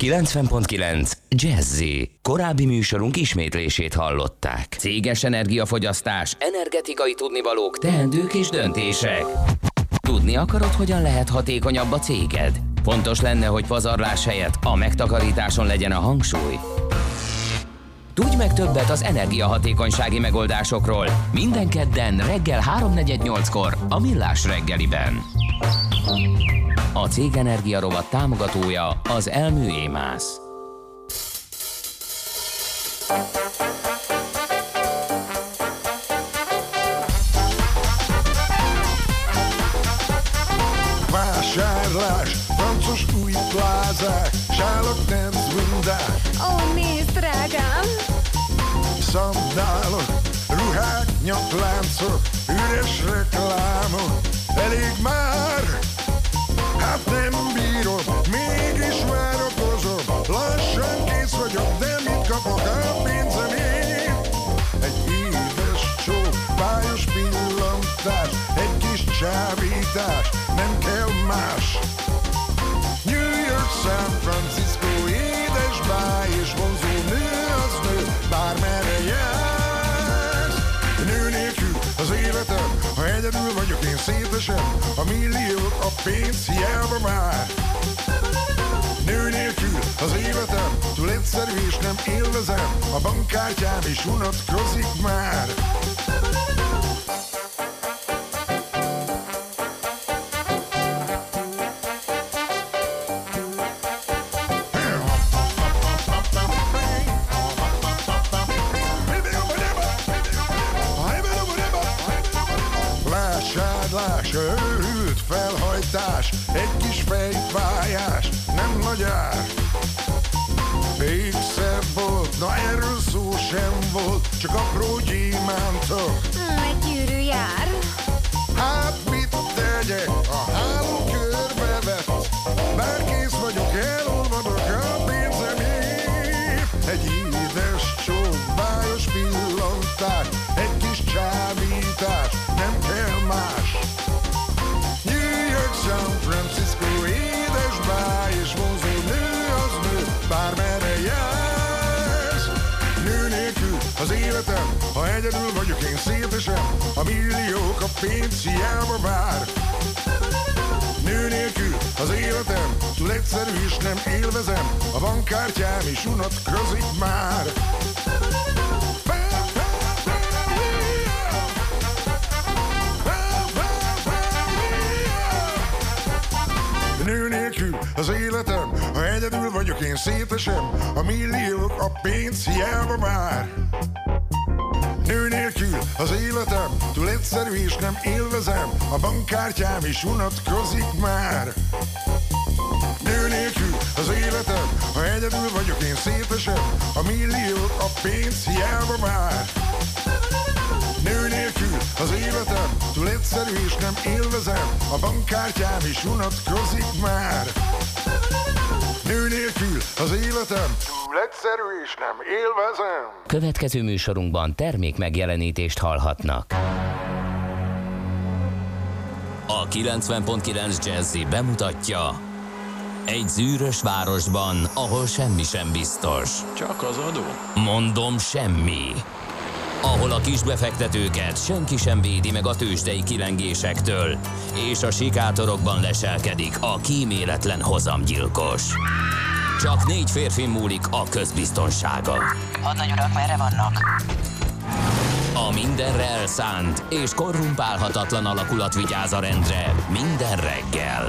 90.9 Jazzy. Korábbi műsorunk ismétlését hallották. Céges energiafogyasztás, energetikai tudnivalók, teendők és döntések. Tudni akarod, hogyan lehet hatékonyabb a céged? Fontos lenne, hogy pazarlás helyett a megtakarításon legyen a hangsúly. Tudj meg többet az energiahatékonysági megoldásokról minden kedden reggel 3.48-kor a Millás reggeliben. A Cég Energia rovat támogatója az Elmű Émász. Vásárlás, francos új plázák, sálok nem zvundák, Ó, nézd, drágám! szandálok, ruhák, nyakláncok, üres reklámok, elég már, hát nem bírom, mégis várakozom, lassan kész vagyok, de mit kapok a pénzemért? Egy édes csók, bájos pillantás, egy kis csábítás, nem kell más. New York, San Francisco, édes báj és vonzó nő az nő, bármerre egyedül vagyok, én szétesem, a milliók, a pénz hiába már. Nő nélkül az életem, túl egyszerű és nem élvezem, a bankkártyám is unatkozik már. Volt, csak apró gyémántok. Mm, Egy gyűrű jár. Hát mit tegyek, a háló egyedül vagyok, én szétesem, a milliók, a pénz hiába vár. Nő nélkül az életem, túl egyszerű és nem élvezem, a bankkártyám is unatkozik már. Nő nélkül az életem, ha egyedül vagyok, én szétesem, a milliók, a pénz hiába vár. Nélkül az életem, túl egyszerű és nem élvezem, a bankkártyám is unatkozik már. Nő nélkül az életem, ha egyedül vagyok, én szétesem, a milliók, a pénz hiába vár. Nő nélkül az életem, túl egyszerű és nem élvezem, a bankkártyám is unatkozik már. Nő nélkül az életem, túl egyszerű és nem élvezem. Következő műsorunkban termék megjelenítést hallhatnak. A 90.9 Jazzy bemutatja egy zűrös városban, ahol semmi sem biztos. Csak az adó? Mondom semmi. Ahol a kisbefektetőket senki sem védi meg a tőzsdei kilengésektől, és a sikátorokban leselkedik a kíméletlen hozamgyilkos. Csak négy férfi múlik a közbiztonsága. Hadnagy urak, merre vannak? A mindenre elszánt és korrumpálhatatlan alakulat vigyáz a rendre minden reggel.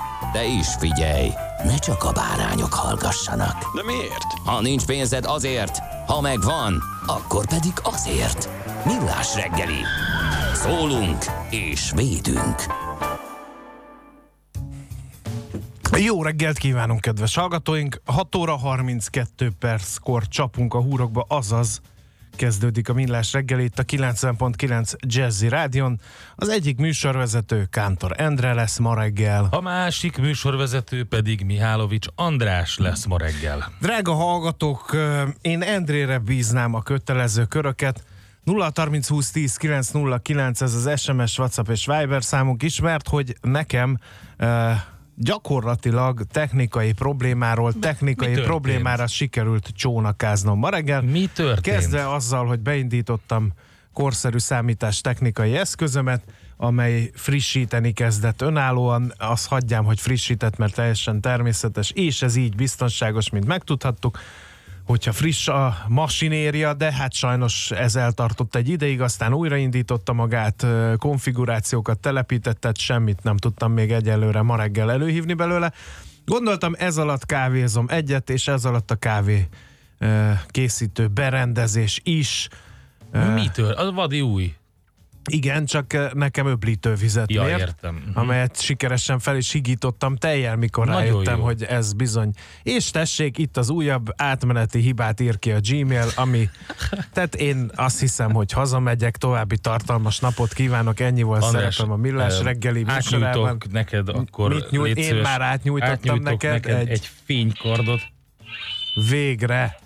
De is figyelj, ne csak a bárányok hallgassanak. De miért? Ha nincs pénzed azért, ha megvan, akkor pedig azért. Millás reggeli. Szólunk és védünk. Jó reggelt kívánunk, kedves hallgatóink! 6 óra 32 perckor csapunk a húrokba, azaz kezdődik a Millás reggel itt a 90.9 Jazzy Rádion. Az egyik műsorvezető Kántor Endre lesz ma reggel. A másik műsorvezető pedig Mihálovics András lesz ma reggel. Drága hallgatók, én Endrére bíznám a kötelező köröket. 0 30 20 10 909 ez az SMS, WhatsApp és Viber számunk is, mert hogy nekem gyakorlatilag technikai problémáról, technikai történt? problémára sikerült csónakáznom ma reggel. Mi történt? Kezdve azzal, hogy beindítottam korszerű számítás technikai eszközömet, amely frissíteni kezdett önállóan, azt hagyjám, hogy frissített, mert teljesen természetes, és ez így biztonságos, mint megtudhattuk, hogyha friss a masinéria, de hát sajnos ez eltartott egy ideig, aztán újraindította magát, konfigurációkat telepített, tehát semmit nem tudtam még egyelőre ma reggel előhívni belőle. Gondoltam, ez alatt kávézom egyet, és ez alatt a kávé készítő berendezés is. Mitől? Az vadi új. Igen, csak ö, nekem öblítővizet Ja, mért, értem. Mhm. amelyet sikeresen fel is higítottam tejjel, mikor Nagyon rájöttem, jó. hogy ez bizony. És tessék, itt az újabb átmeneti hibát ír ki a Gmail, ami, tehát én azt hiszem, hogy hazamegyek, további tartalmas napot kívánok, ennyi volt András, szerepem a Millás ö, reggeli műsorában. Neked akkor Mit nyújt? Én már átnyújtottam neked neked egy- egy... egy fénykardot. Végre.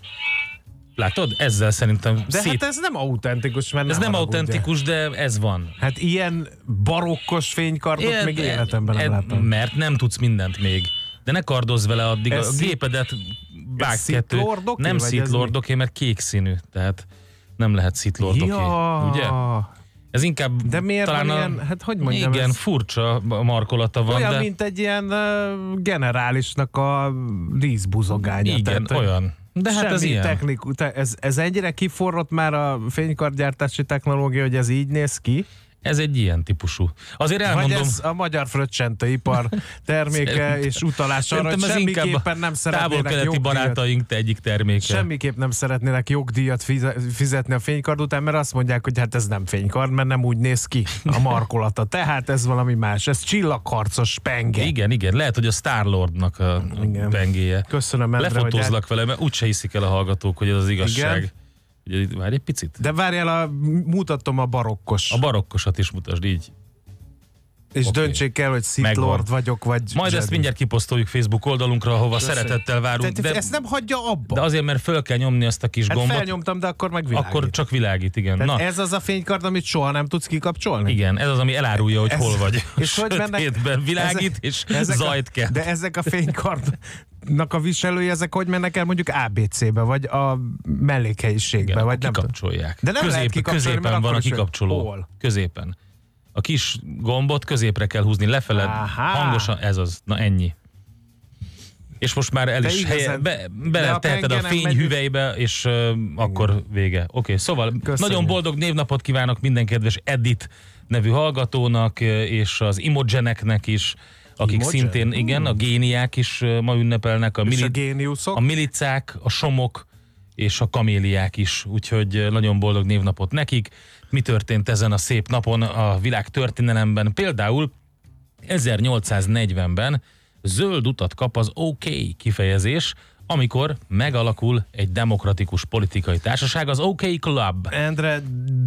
Látod? Ezzel szerintem De szét... hát ez nem autentikus, mert ez ne nem haragudj. autentikus, de ez van. Hát ilyen barokkos fénykardot Ilyen- még életemben nem e- láttam. Mert nem tudsz mindent még. De ne kardozz vele addig, Ez a szit- gépedet vág kettő. Nem vagy ez Sith mi? Lordoké, mert kék színű, tehát nem lehet Sith Lordoké. Ja. Ugye? Ez inkább De miért talán van a, ilyen- hát hogy mondjam, Igen, ez- furcsa markolata van, Olyan, de mint egy ilyen generálisnak a díszbuzogánya. igen, Tehát, olyan. De hát semmi ez ilyen. Techniku, te, ez, ez ennyire kiforrott már a fénykardgyártási technológia, hogy ez így néz ki? Ez egy ilyen típusú. Azért Vagy elmondom, ez a magyar fröccsentőipar terméke és utalás arra, hogy semmiképpen nem szeretnének jogdíjat, barátaink te egyik terméke. semmiképp nem szeretnének jogdíjat fize- fizetni a fénykard után, mert azt mondják, hogy hát ez nem fénykard, mert nem úgy néz ki a markolata. Tehát ez valami más. Ez csillagharcos penge. Igen, igen, lehet, hogy a Starlordnak a Igen. pengéje. Köszönöm, Endre, Lefotózlak vele, mert úgyse hiszik el a hallgatók, hogy ez az igazság. Igen. Ugye, várj egy picit. De várjál, a, mutatom a barokkos. A barokkosat is mutasd így. és oké. döntsék el, hogy Sith Megvan. Lord vagyok, vagy Majd Jedi. ezt mindjárt kiposztoljuk Facebook oldalunkra, ahova szeretettel várunk. Tehát De, ezt nem hagyja abba. de azért, mert föl kell nyomni azt a kis hát gombot, felnyomtam, de akkor meg világít. akkor csak világít, igen. Tehát Na, ez az a fénykard, amit soha nem tudsz kikapcsolni? igen, ez az, ami elárulja, hogy Ez- hol vagy. És hogy mennek, Sötétben világít, ezek- és ezek zajt kell. De ezek a fénykardnak a viselői, ezek hogy mennek el mondjuk ABC-be, vagy a mellékhelyiségbe, Igen, vagy nem kikapcsolják. De nem lehet kikapcsolni, középen van a kikapcsoló. Hol? Középen. A kis gombot középre kell húzni, lefele, Áhá. hangosan, ez az. Na ennyi. És most már el is helye, be, de bele a a fény megy- hüvelybe, és uh, akkor vége. Oké, okay, szóval Köszönjük. nagyon boldog névnapot kívánok minden kedves Edit nevű hallgatónak, és az Imogeneknek is, akik Imogen? szintén, igen, a géniák is ma ünnepelnek, a, És a mili- géniuszok? a milicák, a somok és a kaméliák is, úgyhogy nagyon boldog névnapot nekik. Mi történt ezen a szép napon a világ történelemben? Például 1840-ben zöld utat kap az OK kifejezés, amikor megalakul egy demokratikus politikai társaság, az OK Club. Endre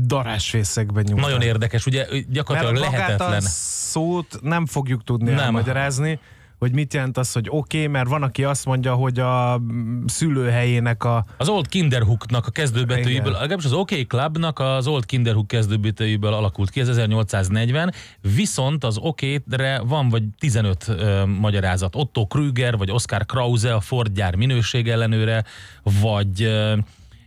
darásfészekben nyújt. Nagyon érdekes, ugye Mert gyakorlatilag magát lehetetlen. a szót nem fogjuk tudni Nem. elmagyarázni, hogy mit jelent az, hogy oké, okay, mert van, aki azt mondja, hogy a mm, szülőhelyének a Az Old Kinderhooknak a kezdőbetűjéből, legalábbis az OK Clubnak az Old Kinderhook kezdőbetűjéből alakult ki, ez 1840, viszont az OK-re van vagy 15 ö, magyarázat. Otto Krüger, vagy Oscar Krause, a Ford gyár minőség ellenőre, vagy ö,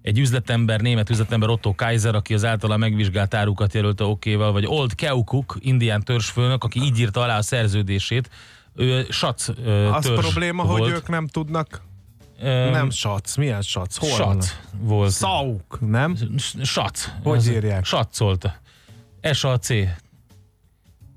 egy üzletember, német üzletember Otto Kaiser, aki az általa megvizsgált árukat jelölte okéval, vagy Old Keokuk, indián törzsfőnök, aki így írta alá a szerződését, ő sac ö, az probléma, volt. hogy ők nem tudnak. Ö, Nem sac. Milyen sac? Hol van? Sac volt. Szauk, nem? Sac. Hogy Ez- írják? Satszolta. SAC.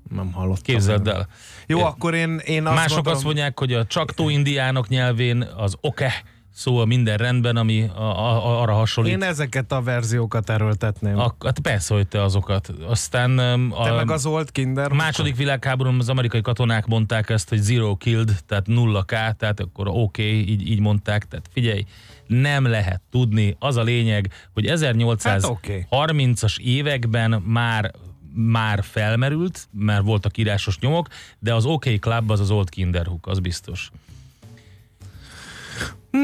Nem hallottam. Képzeld el. Jó, akkor én, én azt Mások gondolom, azt mondják, hogy a csaktó indiánok nyelvén az oke Szóval minden rendben, ami a, a, arra hasonlít. Én ezeket a verziókat erőltetném. A, hát persze, hogy te azokat. Aztán Te a meg az Old Kinder. a második világháborúban az amerikai katonák mondták ezt, hogy zero killed, tehát nulla K, tehát akkor oké, okay, így, így mondták. Tehát figyelj, nem lehet tudni. Az a lényeg, hogy 1830-as években már már felmerült, mert voltak írásos nyomok, de az OK Club az az Old Kinderhook, az biztos.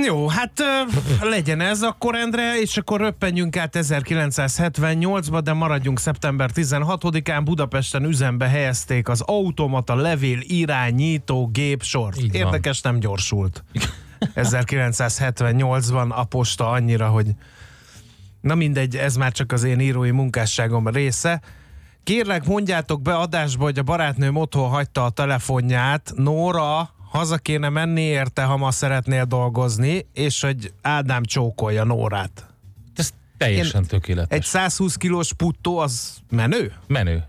Jó, hát ö, legyen ez akkor, Endre, és akkor röppenjünk át 1978-ba, de maradjunk szeptember 16-án. Budapesten üzembe helyezték az automata levél irányító gépsort. Így van. Érdekes, nem gyorsult. 1978-ban a posta annyira, hogy na mindegy, ez már csak az én írói munkásságom része. Kérlek, mondjátok be adásba, hogy a barátnőm otthon hagyta a telefonját. Nóra, haza kéne menni érte, ha ma szeretnél dolgozni, és hogy Ádám csókolja Nórát. Ez teljesen Én- tökéletes. Egy 120 kilós puttó az menő? Menő.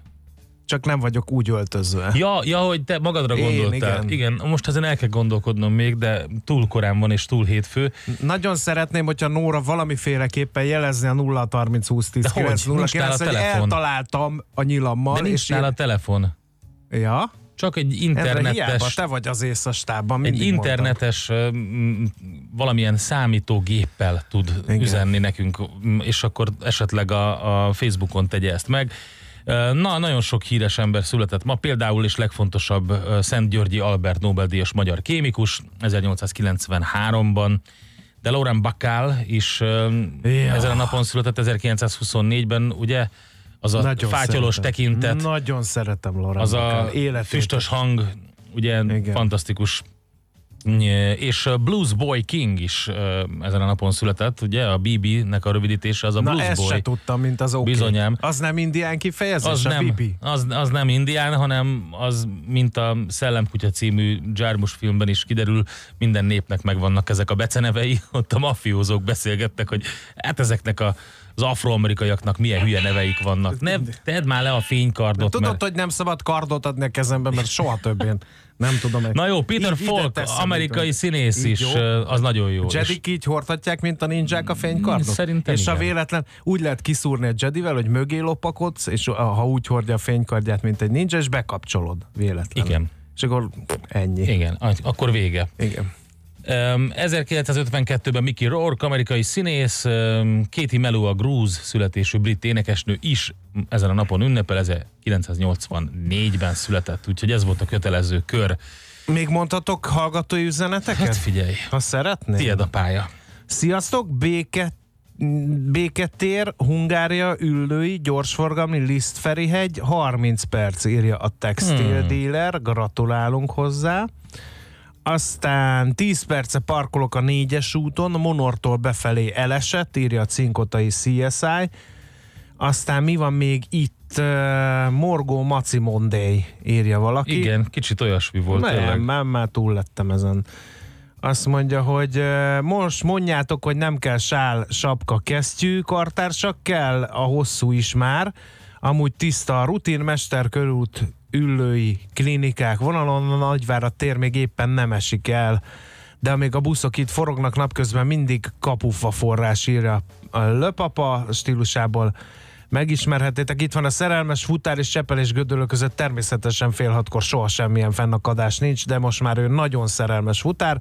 Csak nem vagyok úgy öltözve. Ja, ja, hogy te magadra Én, gondoltál. igen. igen. most ezen el kell gondolkodnom még, de túl korán van és túl hétfő. Nagyon szeretném, hogyha Nóra valamiféleképpen jelezni a 0 30 20 10 De hogy? 9 0 Nincs nála 9 hogy telefon. eltaláltam a nyilammal. De nincs és én- telefon. Ja? Csak egy Erre hiába, internetes, te vagy az észastában. egy internetes öm, valamilyen számítógéppel tud Igen. Üzenni nekünk, és akkor esetleg a, a Facebookon tegye ezt meg. Na, nagyon sok híres ember született ma, például és legfontosabb Szent Györgyi Albert Nobel-díjas magyar kémikus 1893-ban, de Laurent Bacall is Ja. ezen a napon született 1924-ben, ugye? Az a Nagyon fátyolos szeretem. tekintet, Nagyon szeretem Laura az a életét. füstös hang, ugye Igen. fantasztikus. És Blues Boy King is ezen a napon született, ugye a BB-nek a rövidítése az a Na Blues ezt Boy. se tudtam, mint az OK. Bizonyám. Az nem indián kifejezés, Az a nem, Bibi? az, az nem indián, hanem az, mint a Szellemkutya című Jarmus filmben is kiderül, minden népnek megvannak ezek a becenevei, ott a mafiózók beszélgettek, hogy hát ezeknek a, az afroamerikaiaknak milyen hülye neveik vannak. Ne tedd már le a fénykardot, Tudod, mert... hogy nem szabad kardot adni a kezembe, mert soha többén nem tudom. Na jó, Peter Így- Falk, teszem, amerikai így színész is, jó. az nagyon jó. Jedik így hordhatják, mint a ninják a fénykardot? Szerintem És a igen. véletlen úgy lehet kiszúrni a Jedivel, hogy mögé lopakodsz, és ha úgy hordja a fénykardját, mint egy ninja, és bekapcsolod véletlen. Igen. És akkor ennyi. Igen, ak- akkor vége. Igen. Um, 1952-ben Mickey Rourke, amerikai színész, Katie Melua, a grúz születésű brit énekesnő is ezen a napon ünnepel, 1984-ben született, úgyhogy ez volt a kötelező kör. Még mondhatok hallgatói üzeneteket? Hát figyelj, ha szeretnél. tiéd a pálya. Sziasztok, Béke Béketér, Hungária, Üllői, gyorsforgalmi, Lisztferihegy, 30 perc írja a textil hmm. dealer, gratulálunk hozzá. Aztán 10 perce parkolok a négyes úton, a Monortól befelé elesett, írja a cinkotai CSI. Aztán mi van még itt? Uh, Morgó Maci Monday, írja valaki. Igen, kicsit olyasmi volt Nem, tényleg. már, már túl lettem ezen. Azt mondja, hogy most mondjátok, hogy nem kell sál, sapka, kesztyű, kartársak kell, a hosszú is már. Amúgy tiszta a rutin, Mester körút, üllői klinikák vonalon, a Nagyvárat tér még éppen nem esik el. De amíg a buszok itt forognak napközben, mindig kapufa forrás írja a löpapa stílusából megismerhetétek. Itt van a szerelmes futár és Csepel és Gödöllő között természetesen fél hatkor soha semmilyen fennakadás nincs, de most már ő nagyon szerelmes futár.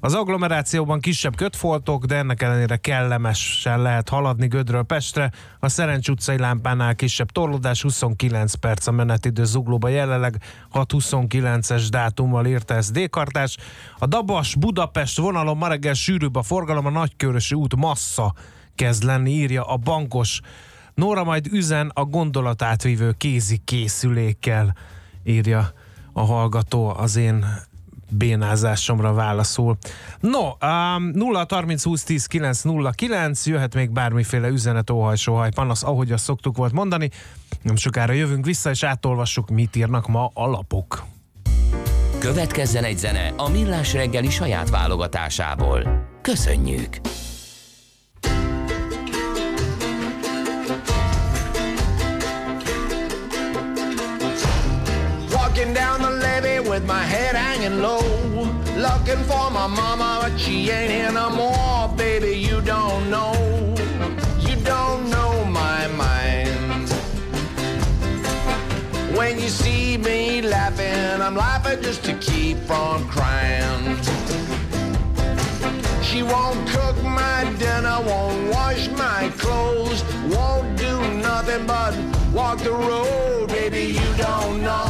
Az agglomerációban kisebb kötfoltok, de ennek ellenére kellemesen lehet haladni Gödről Pestre. A Szerencs utcai lámpánál kisebb torlódás, 29 perc a menetidő zuglóba jelenleg 6-29-es dátummal írta ez D-kartás. A Dabas Budapest vonalon ma reggel sűrűbb a forgalom, a Nagykörösi út massza kezd lenni, írja a bankos Nóra majd üzen a gondolatátvívő kézi készülékkel, írja a hallgató az én bénázásomra válaszol. No, um, 0 30 20 10 9 0 9, jöhet még bármiféle üzenet, óhaj, sóhaj, panasz, ahogy azt szoktuk volt mondani. Nem sokára jövünk vissza, és átolvassuk, mit írnak ma a lapok. Következzen egy zene a Millás reggeli saját válogatásából. Köszönjük! With my head hanging low. looking for my mama, but she ain't here no more. Baby, you don't know. You don't know my mind. When you see me laughing, I'm laughing just to keep from crying. She won't cook my dinner, won't wash my clothes, won't do nothing but walk the road. Baby, you don't know,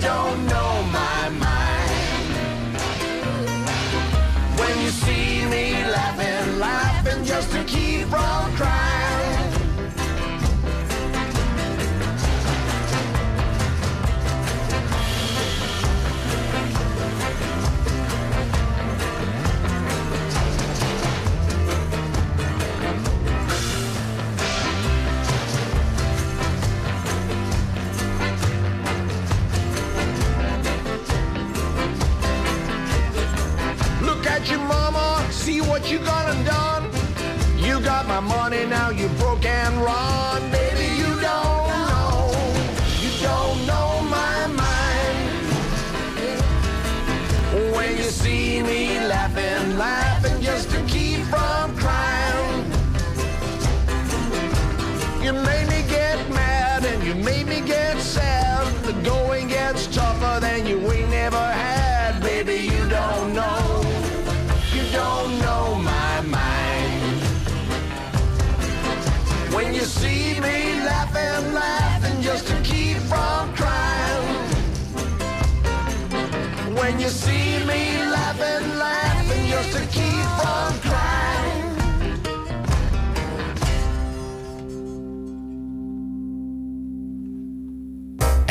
Don't know my mind. When you see me laughing, laughing just to keep from crying. See what you gonna done. You got my money, now you broke and run. Baby, you don't know, you don't know my mind. When you see me laughing, laughing just to keep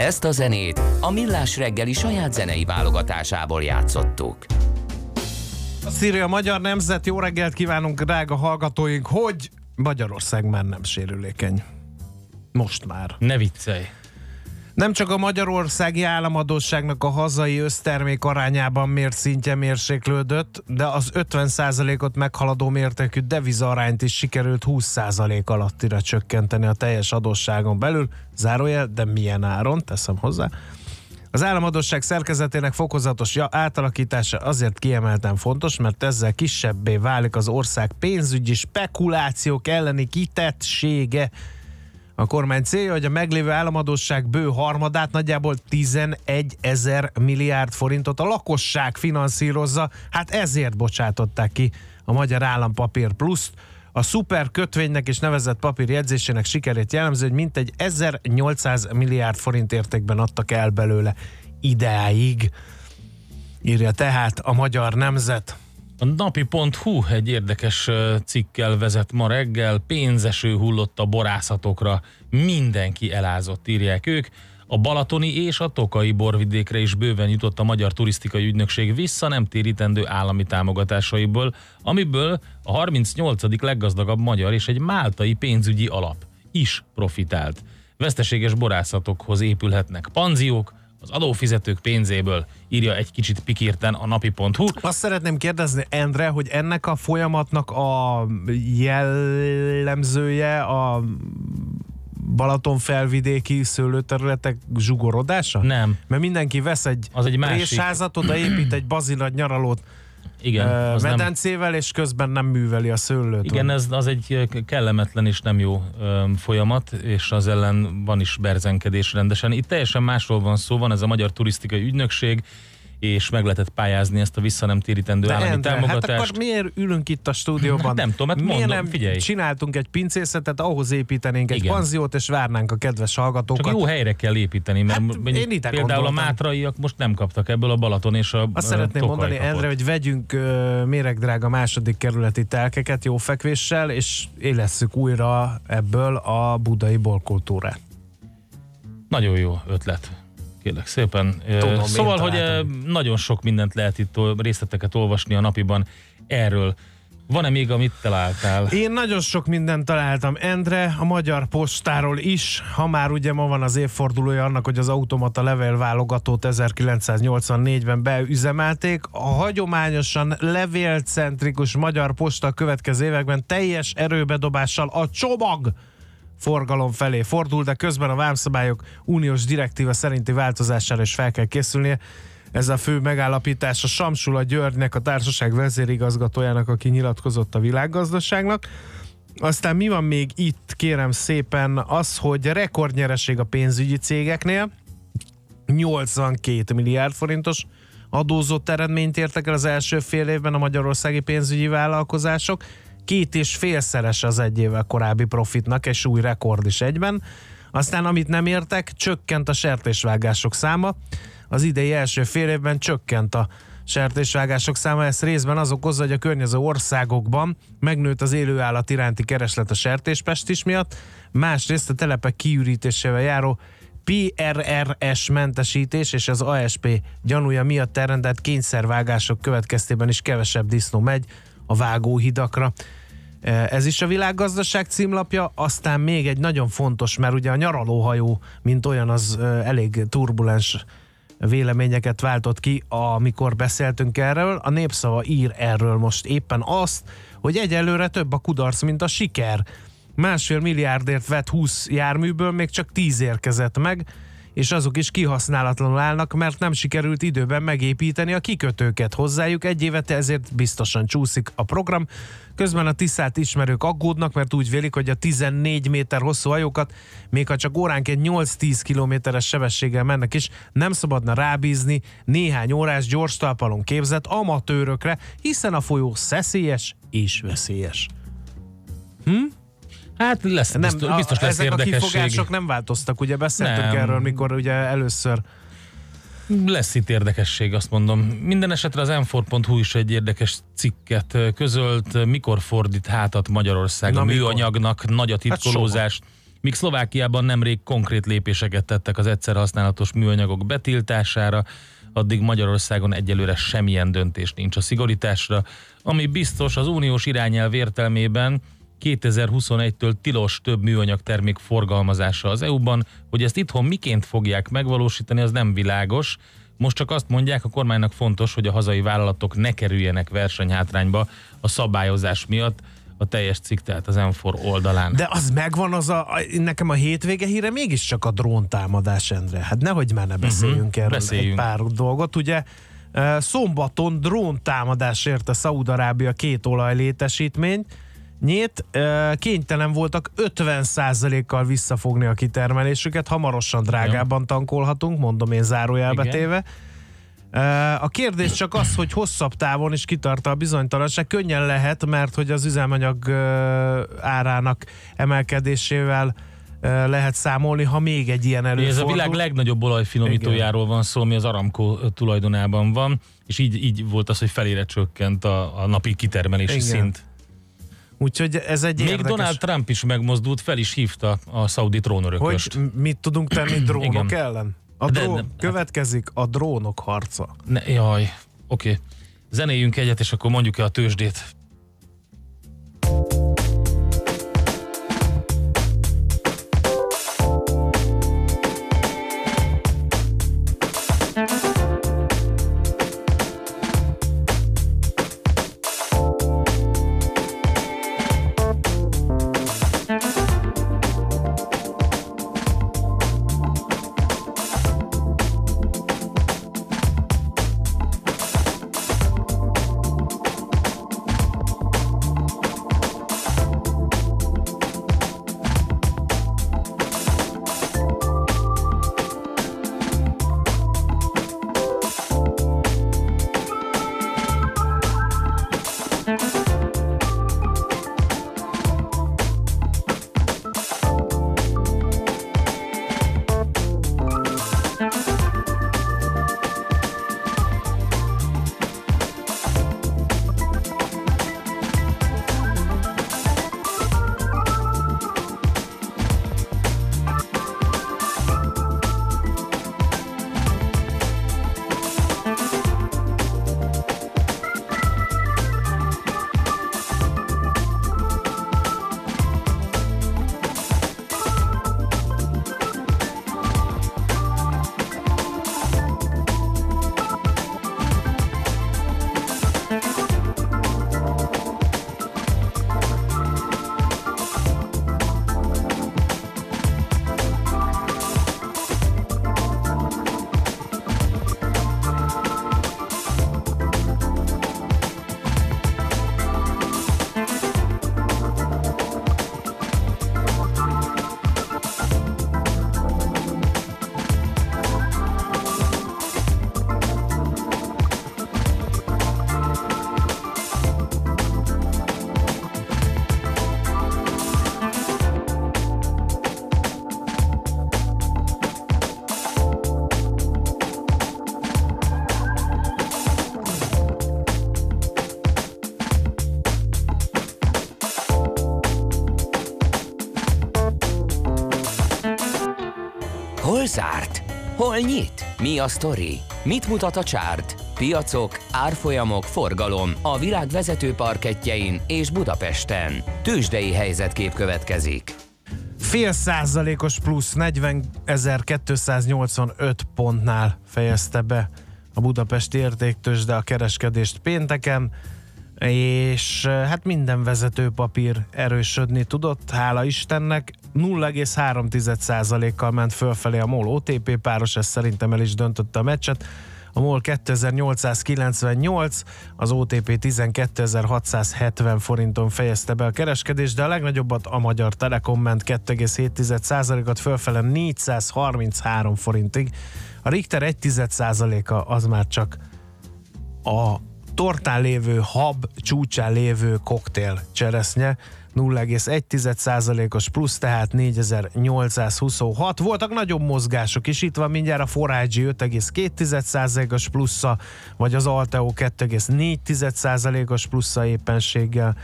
Ezt a zenét a Millás reggeli saját zenei válogatásából játszottuk. Szíria Magyar Nemzet, jó reggelt kívánunk, drága hallgatóink, hogy Magyarország már nem sérülékeny. Most már. Ne viccelj. Nem csak a magyarországi államadóságnak a hazai össztermék arányában mért szintje mérséklődött, de az 50%-ot meghaladó mértékű devizarányt is sikerült 20% alattira csökkenteni a teljes adósságon belül. Zárójel, de milyen áron, teszem hozzá. Az államadóság szerkezetének fokozatos átalakítása azért kiemelten fontos, mert ezzel kisebbé válik az ország pénzügyi spekulációk elleni kitettsége. A kormány célja, hogy a meglévő államadóság bő harmadát, nagyjából 11 ezer milliárd forintot a lakosság finanszírozza, hát ezért bocsátották ki a Magyar Állampapír Pluszt. A szuper kötvénynek és nevezett papír jegyzésének sikerét jellemző, hogy mintegy 1800 milliárd forint értékben adtak el belőle ideáig. Írja tehát a Magyar Nemzet. A napi.hu egy érdekes cikkel vezet ma reggel, pénzeső hullott a borászatokra, mindenki elázott, írják ők. A balatoni és a tokai borvidékre is bőven jutott a Magyar Turisztikai Ügynökség vissza nem térítendő állami támogatásaiból, amiből a 38. leggazdagabb magyar és egy máltai pénzügyi alap is profitált. Veszteséges borászatokhoz épülhetnek panziók, az adófizetők pénzéből, írja egy kicsit pikírten a napi.hu. Azt szeretném kérdezni, Endre, hogy ennek a folyamatnak a jellemzője a Balaton felvidéki szőlőterületek zsugorodása? Nem. Mert mindenki vesz egy, Az egy másik. présházat, odaépít egy bazilagy nyaralót Igen, az nem, medencével, és közben nem műveli a szőlőt. igen ez az egy kellemetlen és nem jó folyamat, és az ellen van is berzenkedés rendesen. Itt teljesen másról van szó, van ez a Magyar Turisztikai Ügynökség, és meg lehetett pályázni ezt a vissza nem térítendő De állami Endre, hát támogatást. akkor miért ülünk itt a stúdióban? Hát nem tudom, hát miért mondom, nem figyelj. csináltunk egy pincészetet, ahhoz építenénk egy Igen. panziót, és várnánk a kedves hallgatókat. Csak jó helyre kell építeni, mert Hát, én ide például gondoltam. a mátraiak most nem kaptak ebből a Balaton és a Azt szeretném mondani, kapott. Endre, hogy vegyünk uh, méregdrága második kerületi telkeket jó fekvéssel, és élesszük újra ebből a budai bolkultúrát. Nagyon jó ötlet. Kérlek szépen. Tudom, szóval, hogy találtam. nagyon sok mindent lehet itt részleteket olvasni a napiban erről. Van-e még, amit találtál? Én nagyon sok mindent találtam, Endre, a Magyar Postáról is, ha már ugye ma van az évfordulója annak, hogy az automata levélválogatót 1984-ben beüzemelték. A hagyományosan levélcentrikus Magyar Posta következő években teljes erőbedobással a csomag forgalom felé fordul, de közben a vámszabályok uniós direktíva szerinti változására is fel kell készülnie. Ez a fő megállapítás a Samsula Györgynek, a társaság vezérigazgatójának, aki nyilatkozott a világgazdaságnak. Aztán mi van még itt, kérem szépen, az, hogy rekordnyereség a pénzügyi cégeknél, 82 milliárd forintos adózott eredményt értek el az első fél évben a magyarországi pénzügyi vállalkozások. Két és félszeres az egy évvel korábbi profitnak, és új rekord is egyben. Aztán amit nem értek, csökkent a sertésvágások száma. Az idei első fél évben csökkent a sertésvágások száma, ezt részben az okozza, hogy a környező országokban megnőtt az élőállat iránti kereslet a sertéspestis miatt, másrészt a telepek kiürítésével járó PRRS mentesítés és az ASP gyanúja miatt elrendelt kényszervágások következtében is kevesebb disznó megy a vágóhidakra. Ez is a világgazdaság címlapja, aztán még egy nagyon fontos, mert ugye a nyaralóhajó, mint olyan, az ö, elég turbulens véleményeket váltott ki, amikor beszéltünk erről. A népszava ír erről most éppen azt, hogy egyelőre több a kudarc, mint a siker. Másfél milliárdért vett 20 járműből még csak 10 érkezett meg, és azok is kihasználatlanul állnak, mert nem sikerült időben megépíteni a kikötőket hozzájuk. Egy évet ezért biztosan csúszik a program. Közben a Tiszát ismerők aggódnak, mert úgy vélik, hogy a 14 méter hosszú hajókat, még ha csak óránként 8-10 kilométeres sebességgel mennek is, nem szabadna rábízni néhány órás gyors talpalon képzett amatőrökre, hiszen a folyó szeszélyes és veszélyes. Hát lesz, nem, biztos, biztos lesz ezek a érdekesség. kifogások nem változtak, ugye beszéltünk Nem. erről, mikor ugye először Lesz itt érdekesség, azt mondom. Minden esetre az m is egy érdekes cikket közölt, mikor fordít hátat Magyarország Na, a mikor? műanyagnak, nagy a titkolózás. Míg Szlovákiában nemrég konkrét lépéseket tettek az egyszer használatos műanyagok betiltására, addig Magyarországon egyelőre semmilyen döntés nincs a szigorításra, ami biztos az uniós irányelv értelmében 2021-től tilos több műanyag termék forgalmazása az EU-ban, hogy ezt itthon miként fogják megvalósítani, az nem világos. Most csak azt mondják, a kormánynak fontos, hogy a hazai vállalatok ne kerüljenek versenyhátrányba a szabályozás miatt, a teljes cikk, tehát az M4 oldalán. De az megvan az a, nekem a hétvége híre mégiscsak a dróntámadás, Endre. Hát nehogy már ne beszéljünk uh-huh, erről beszéljünk. egy pár dolgot. Ugye szombaton dróntámadás érte Szaúd-Arábia két olajlétesítményt, Nyét, eh, kénytelen voltak 50%-kal visszafogni a kitermelésüket, hamarosan drágában tankolhatunk, mondom én zárójelbe téve. A kérdés csak az, hogy hosszabb távon is kitart a bizonytalanság. Könnyen lehet, mert hogy az üzemanyag árának emelkedésével eh, lehet számolni, ha még egy ilyen előfordul. Ez a világ legnagyobb olajfinomítójáról van szó, ami az Aramco tulajdonában van, és így, így volt az, hogy felére csökkent a, a napi kitermelési Igen. szint. Úgyhogy ez egy Még érdekes... Donald Trump is megmozdult, fel is hívta a szaudi trónörököst. Hogy mit tudunk tenni drónok Igen. ellen? A De drón, nem- következik a drónok harca. Ne, jaj, oké. Zenéljünk egyet, és akkor mondjuk el a tőzsdét. Nyit? Mi a sztori? Mit mutat a csárt? Piacok, árfolyamok, forgalom a világ vezető parketjein és Budapesten. Tősdei helyzetkép következik. Fél százalékos plusz 40.285 pontnál fejezte be a budapesti értéktős, de a kereskedést pénteken, és eh, hát minden vezető papír erősödni tudott, hála Istennek. 0,3%-kal ment fölfelé a MOL OTP páros, ez szerintem el is döntötte a meccset. A MOL 2898, az OTP 12670 forinton fejezte be a kereskedést, de a legnagyobbat a Magyar Telekom ment 2,7%-at fölfele 433 forintig. A Richter 1,1%-a az már csak a tortán lévő hab csúcsán lévő koktél cseresznye, 0,1%-os plusz, tehát 4826. Voltak nagyobb mozgások is, itt van mindjárt a Forágyi 5,2%-os plusza, vagy az Alteo 2,4%-os plusza éppenséggel.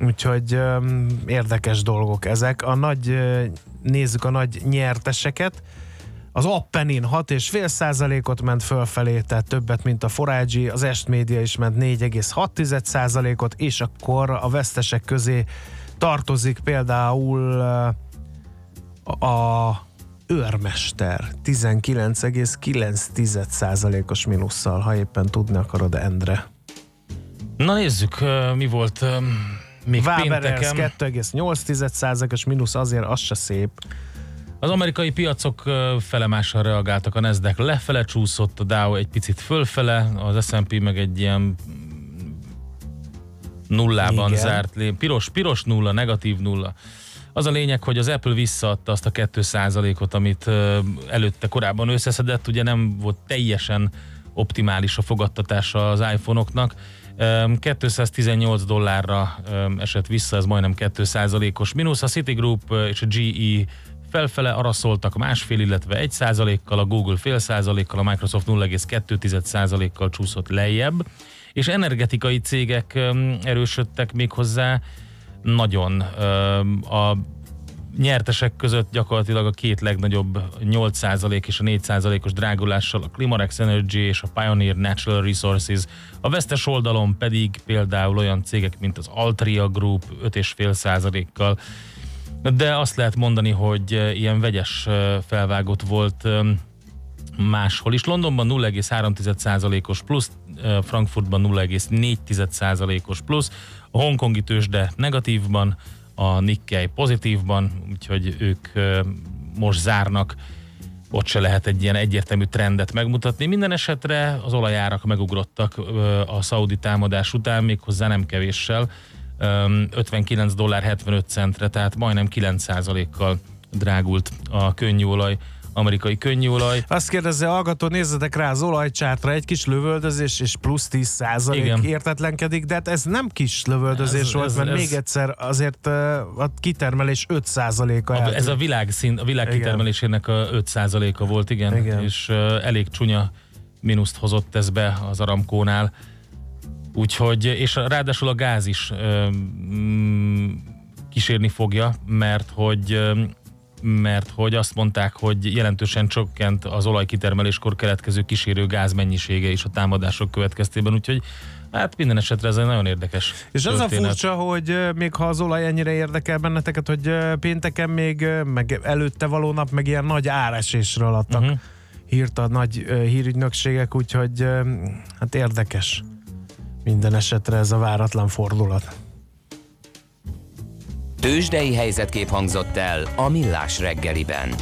Úgyhogy öm, érdekes dolgok ezek. A nagy, nézzük a nagy nyerteseket. Az Appenin 6,5 százalékot ment fölfelé, tehát többet, mint a Forágyi, az Est Média is ment 4,6 százalékot, és akkor a vesztesek közé tartozik például uh, a őrmester 19,9 százalékos minusszal, ha éppen tudni akarod, Endre. Na nézzük, ö, mi volt ö, még Waberers pénteken. 2,8 százalékos mínusz, azért az se szép. Az amerikai piacok felemással reagáltak, a Nasdaq lefele csúszott, a Dow egy picit fölfele, az S&P meg egy ilyen nullában Igen. zárt, piros, piros nulla, negatív nulla. Az a lényeg, hogy az Apple visszaadta azt a 2%-ot, amit előtte korábban összeszedett, ugye nem volt teljesen optimális a fogadtatása az iPhone-oknak. Öm, 218 dollárra esett vissza, ez majdnem 2%-os mínusz. A Citigroup és a GE felfele araszoltak másfél, illetve 1 százalékkal, a Google fél százalékkal, a Microsoft 0,2 százalékkal csúszott lejjebb, és energetikai cégek erősödtek még hozzá nagyon. A nyertesek között gyakorlatilag a két legnagyobb 8% és a 4%-os drágulással a Climarex Energy és a Pioneer Natural Resources. A vesztes oldalon pedig például olyan cégek, mint az Altria Group 5,5%-kal. De azt lehet mondani, hogy ilyen vegyes felvágott volt máshol is. Londonban 0,3%-os plusz, Frankfurtban 0,4%-os plusz, a hongkongi tőzsde negatívban, a Nikkei pozitívban, úgyhogy ők most zárnak, ott se lehet egy ilyen egyértelmű trendet megmutatni. Minden esetre az olajárak megugrottak a szaudi támadás után, méghozzá nem kevéssel, Ö, 59 dollár 75 centre, tehát majdnem 9%-kal drágult a könnyűolaj, amerikai könnyűolaj. Azt kérdezze, hallgató, nézzetek rá az olajcsártra, egy kis lövöldözés és plusz 10 százalék értetlenkedik, de hát ez nem kis lövöldözés Ez- volt, ez- mert ez- még egyszer azért a kitermelés 5 százaléka A, ez a világszín, a világ Igen. kitermelésének a 5%-a volt, igen, Igen. és elég csúnya mínuszt hozott ez be az Aramkónál. Úgyhogy, és a- ráadásul a gáz is mm, kísérni fogja, mert hogy mert hogy azt mondták, hogy jelentősen csökkent az olajkitermeléskor keletkező kísérő gáz mennyisége is a támadások következtében, úgyhogy hát minden esetre ez egy nagyon érdekes És az a furcsa, hogy még ha az olaj ennyire érdekel benneteket, hogy pénteken még, meg előtte való nap, meg ilyen nagy áresésről adtak Mhm. uh-huh. hírt a nagy hírügynökségek, úgyhogy hát érdekes minden esetre ez a váratlan fordulat. Tősdei helyzetkép hangzott el a Millás reggeliben.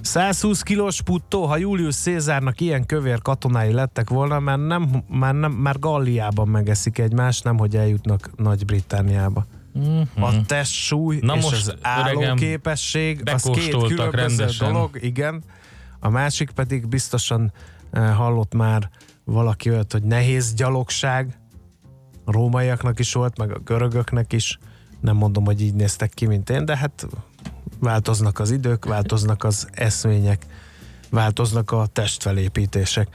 120 kilós puttó, ha Julius Cézárnak ilyen kövér katonái lettek volna, már, nem, már, nem, már Galliában megeszik egymást, nem hogy eljutnak Nagy-Britániába. Mhm. A testsúly Na és most, az állóképesség, az két különböző rendesen. dolog, igen. A másik pedig biztosan eh, hallott már valaki olyat, hogy nehéz gyalogság. A rómaiaknak is volt, meg a görögöknek is. Nem mondom, hogy így néztek ki, mint én, de hát változnak az idők, változnak az eszmények, változnak a testfelépítések.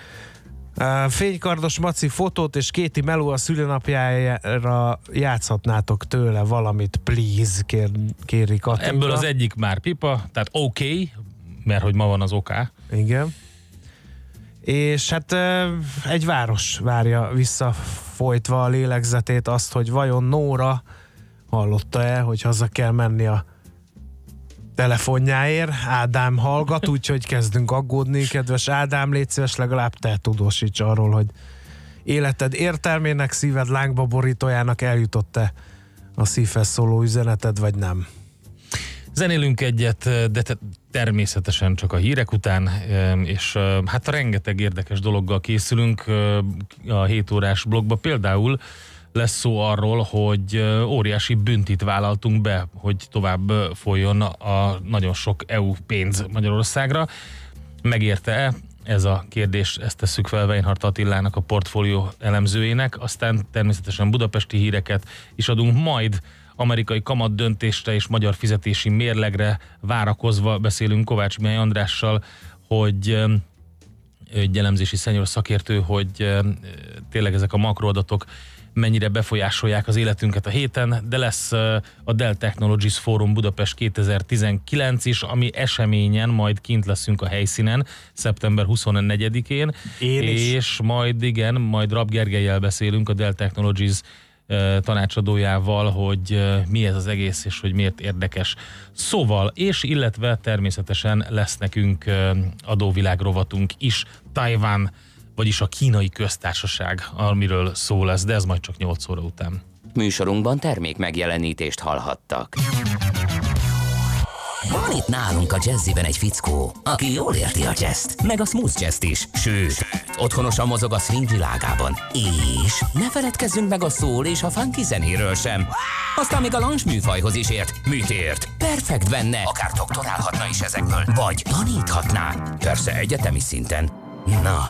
Fénykardos Maci fotót és Kéti Meló a szülinapjára játszhatnátok tőle valamit, please, kér, kéri Katinka. Ebből az egyik már pipa, tehát oké, okay, mert hogy ma van az oká. Igen. És hát egy város várja visszafolytva a lélegzetét azt, hogy vajon Nóra hallotta-e, hogy haza kell menni a telefonjáért. Ádám hallgat, úgyhogy kezdünk aggódni. Kedves Ádám, légy szíves, legalább te tudósíts arról, hogy életed értelmének, szíved lángba borítójának eljutott-e a szívhez szóló üzeneted, vagy nem? Zenélünk egyet, de te- természetesen csak a hírek után, és hát rengeteg érdekes dologgal készülünk a 7 órás blogba. Például lesz szó arról, hogy óriási büntit vállaltunk be, hogy tovább folyjon a nagyon sok EU pénz Magyarországra. Megérte-e? Ez a kérdés, ezt tesszük fel Weinhardt Attilának, a portfólió elemzőjének. Aztán természetesen budapesti híreket is adunk, majd amerikai kamat döntésre és magyar fizetési mérlegre várakozva beszélünk Kovács Mihály Andrással, hogy egy elemzési szenyor szakértő, hogy tényleg ezek a makroadatok mennyire befolyásolják az életünket a héten, de lesz a Dell Technologies Forum Budapest 2019 is, ami eseményen majd kint leszünk a helyszínen, szeptember 24-én, Én is. és majd igen, majd Rab Gergelyel beszélünk a Dell Technologies tanácsadójával, hogy mi ez az egész, és hogy miért érdekes. Szóval, és illetve természetesen lesz nekünk adóvilág rovatunk is, Taiwan, vagyis a kínai köztársaság, amiről szó lesz, de ez majd csak 8 óra után. Műsorunkban termék megjelenítést hallhattak. Van itt nálunk a jazziben egy fickó, aki jól érti a jazzt, meg a smooth jazzt is, sőt, otthonosan mozog a swing világában. És ne feledkezzünk meg a szól és a funky zenéről sem. Aztán még a lounge műfajhoz is ért. Mit ért? Perfekt benne, akár doktorálhatna is ezekből, vagy taníthatná. Persze egyetemi szinten. Na,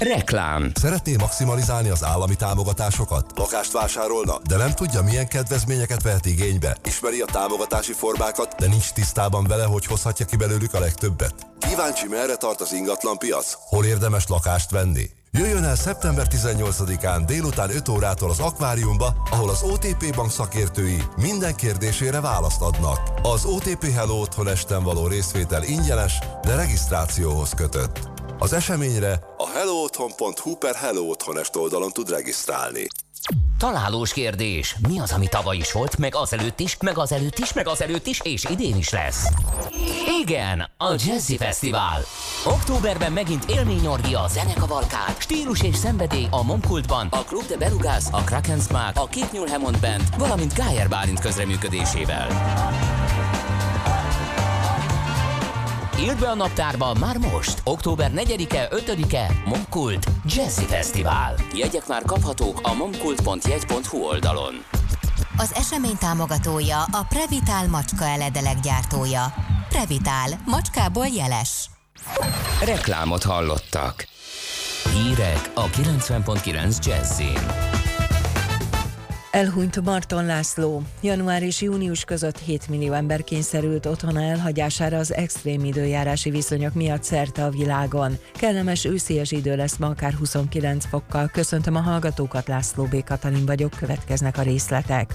Reklám. Szeretné maximalizálni az állami támogatásokat? Lakást vásárolna, de nem tudja, milyen kedvezményeket vehet igénybe? Ismeri a támogatási formákat, de nincs tisztában vele, hogy hozhatja ki belőlük a legtöbbet? Kíváncsi, merre tart az ingatlan piac? Hol érdemes lakást venni? Jöjjön el szeptember 18-án délután 5 órától az akváriumba, ahol az OTP bank szakértői minden kérdésére választ adnak. Az OTP Hello Otthon esten való részvétel ingyenes, de regisztrációhoz kötött. Az eseményre a hellootthon.hu per Hello Otthonest oldalon tud regisztrálni. Találós kérdés. Mi az, ami tavaly is volt, meg azelőtt is, meg azelőtt is, meg azelőtt is, és idén is lesz? Igen, a Jazzy Fesztivál. Októberben megint élményorgia, zenekavalkád, stílus és szenvedély a Momkultban, a Club de Belugas, a Kraken Smack, a Nyúl Hammond Band, valamint Gájer Bálint közreműködésével. Írd be a naptárba már most, október 4-e, 5-e, Momkult Jazzy Fesztivál. Jegyek már kaphatók a momkult.jegy.hu oldalon. Az esemény támogatója a Previtál macska eledelek gyártója. Previtál, macskából jeles. Reklámot hallottak. Hírek a 90.9 Jazzin. Elhunyt Marton László. Január és június között 7 millió ember kényszerült otthona elhagyására az extrém időjárási viszonyok miatt szerte a világon. Kellemes őszies idő lesz ma akár 29 fokkal. Köszöntöm a hallgatókat, László B. Katalin vagyok, következnek a részletek.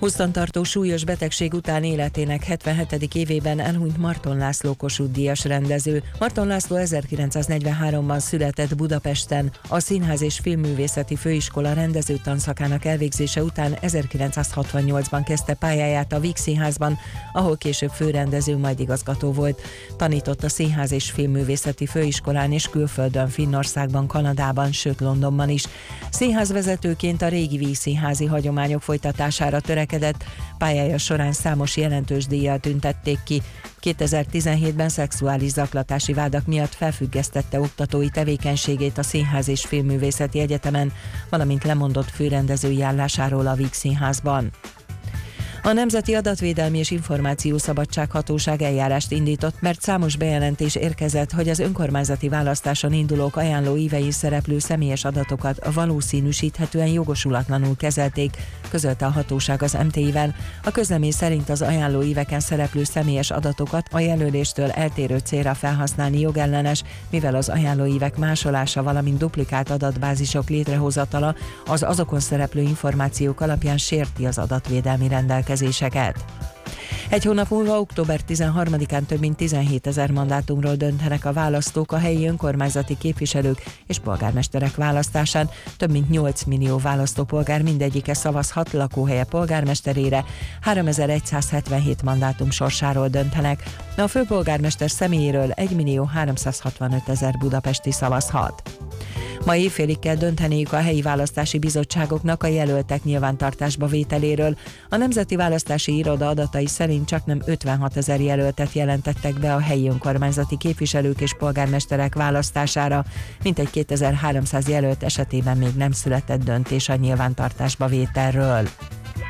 Hosszantartó súlyos betegség után életének 77. évében elhunyt Marton László Kossuth Díjas rendező. Marton László 1943-ban született Budapesten. A Színház és Filmművészeti Főiskola rendező tanszakának elvégzése után 1968-ban kezdte pályáját a Víg Színházban, ahol később főrendező, majd igazgató volt. Tanított a Színház és Filmművészeti Főiskolán és külföldön, Finnországban, Kanadában, sőt Londonban is. Színházvezetőként a régi vígszínházi hagyományok folytatására törekedett, pályája során számos jelentős díjjal tüntették ki. 2017-ben szexuális zaklatási vádak miatt felfüggesztette oktatói tevékenységét a Színház és Filmművészeti Egyetemen, valamint lemondott főrendezői állásáról a Víg Színházban. A Nemzeti Adatvédelmi és Információszabadság Hatóság eljárást indított, mert számos bejelentés érkezett, hogy az önkormányzati választáson indulók ajánló ívei szereplő személyes adatokat valószínűsíthetően jogosulatlanul kezelték, közölte a hatóság az MTI-vel. A közlemény szerint az ajánló íveken szereplő személyes adatokat a jelöléstől eltérő célra felhasználni jogellenes, mivel az ajánlóívek másolása, valamint duplikált adatbázisok létrehozatala az azokon szereplő információk alapján sérti az adatvédelmi rendelkezéseket. Egy hónap múlva, október 13-án több mint 17 ezer mandátumról döntenek a választók a helyi önkormányzati képviselők és polgármesterek választásán. Több mint 8 millió választópolgár mindegyike szavazhat lakóhelye polgármesterére, 3177 mandátum sorsáról döntenek. A főpolgármester személyéről 1 millió 365 ezer budapesti szavazhat. Ma éjfélig kell dönteniük a helyi választási bizottságoknak a jelöltek nyilvántartásba vételéről. A Nemzeti Választási Iroda adatai szerint csak nem 56 ezer jelöltet jelentettek be a helyi önkormányzati képviselők és polgármesterek választására, mintegy 2300 jelölt esetében még nem született döntés a nyilvántartásba vételről.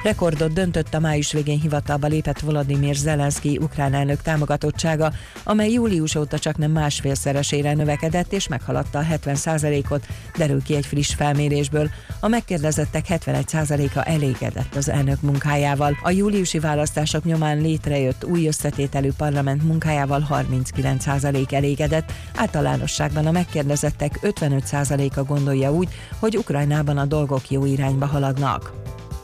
Rekordot döntött a május végén hivatalba lépett Volodymyr Zelenszky ukrán elnök támogatottsága, amely július óta csak nem másfélszeresére növekedett és meghaladta a 70%-ot, derül ki egy friss felmérésből. A megkérdezettek 71%-a elégedett az elnök munkájával. A júliusi választások nyomán létrejött új összetételű parlament munkájával 39% elégedett, általánosságban a megkérdezettek 55%-a gondolja úgy, hogy Ukrajnában a dolgok jó irányba haladnak.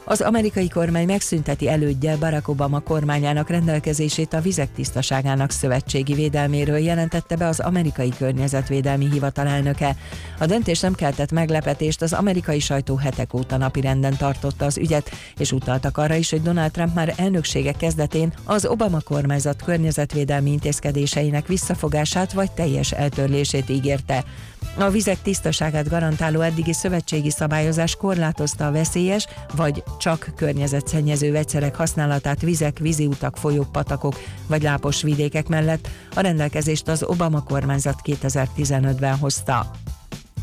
Az amerikai kormány megszünteti elődje Barack Obama kormányának rendelkezését a vizek tisztaságának szövetségi védelméről jelentette be az amerikai környezetvédelmi hivatal elnöke. A döntés nem keltett meglepetést, az amerikai sajtó hetek óta napirenden tartotta az ügyet, és utaltak arra is, hogy Donald Trump már elnöksége kezdetén az Obama kormányzat környezetvédelmi intézkedéseinek visszafogását vagy teljes eltörlését ígérte. A vizek tisztaságát garantáló eddigi szövetségi szabályozás korlátozta a veszélyes vagy csak környezetszennyező vegyszerek használatát vizek, víziutak, folyók, patakok vagy lápos vidékek mellett. A rendelkezést az Obama kormányzat 2015-ben hozta.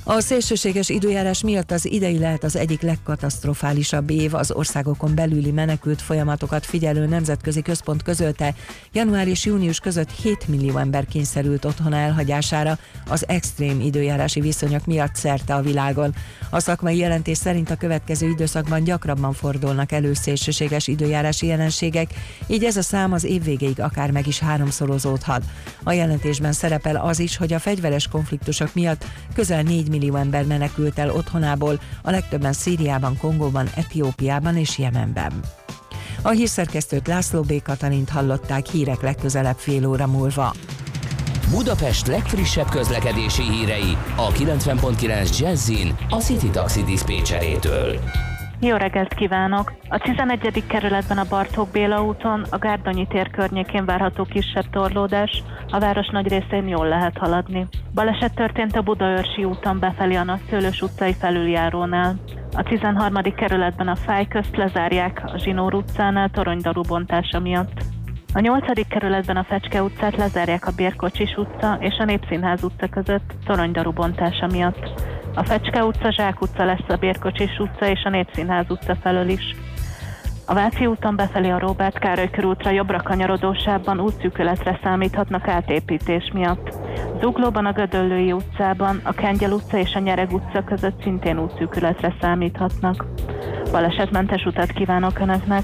A szélsőséges időjárás miatt az idei lehet az egyik legkatasztrofálisabb év az országokon belüli menekült folyamatokat figyelő nemzetközi központ közölte. Január és június között 7 millió ember kényszerült otthon elhagyására az extrém időjárási viszonyok miatt szerte a világon. A szakmai jelentés szerint a következő időszakban gyakrabban fordulnak elő szélsőséges időjárási jelenségek, így ez a szám az év végéig akár meg is háromszorozódhat. A jelentésben szerepel az is, hogy a fegyveres konfliktusok miatt közel 4 millió ember menekült el otthonából, a legtöbben Szíriában, Kongóban, Etiópiában és Jemenben. A hírszerkesztőt László B. Katalint hallották hírek legközelebb fél óra múlva. Budapest legfrissebb közlekedési hírei a 90.9 Jazzin a City Taxi Dispécsejétől. Jó reggelt kívánok! A 11. kerületben a Bartók Béla úton, a Gárdonyi tér környékén várható kisebb torlódás, a város nagy részén jól lehet haladni. Baleset történt a Budaörsi úton befelé a Nagyszőlős utcai felüljárónál. A 13. kerületben a fáj közt lezárják a Zsinór utcánál toronydaru bontása miatt. A 8. kerületben a Fecske utcát lezárják a Bérkocsis utca és a Népszínház utca között toronydaru bontása miatt. A Fecske utca, Zsák utca lesz a Bérkocsis utca és a Népszínház utca felől is. A Váci úton befelé a Róbert Károly körútra jobbra kanyarodósában útszűkületre számíthatnak átépítés miatt. Zuglóban a Gödöllői utcában, a Kengyel utca és a Nyereg utca között szintén útszűkületre számíthatnak. Balesetmentes utat kívánok Önöknek!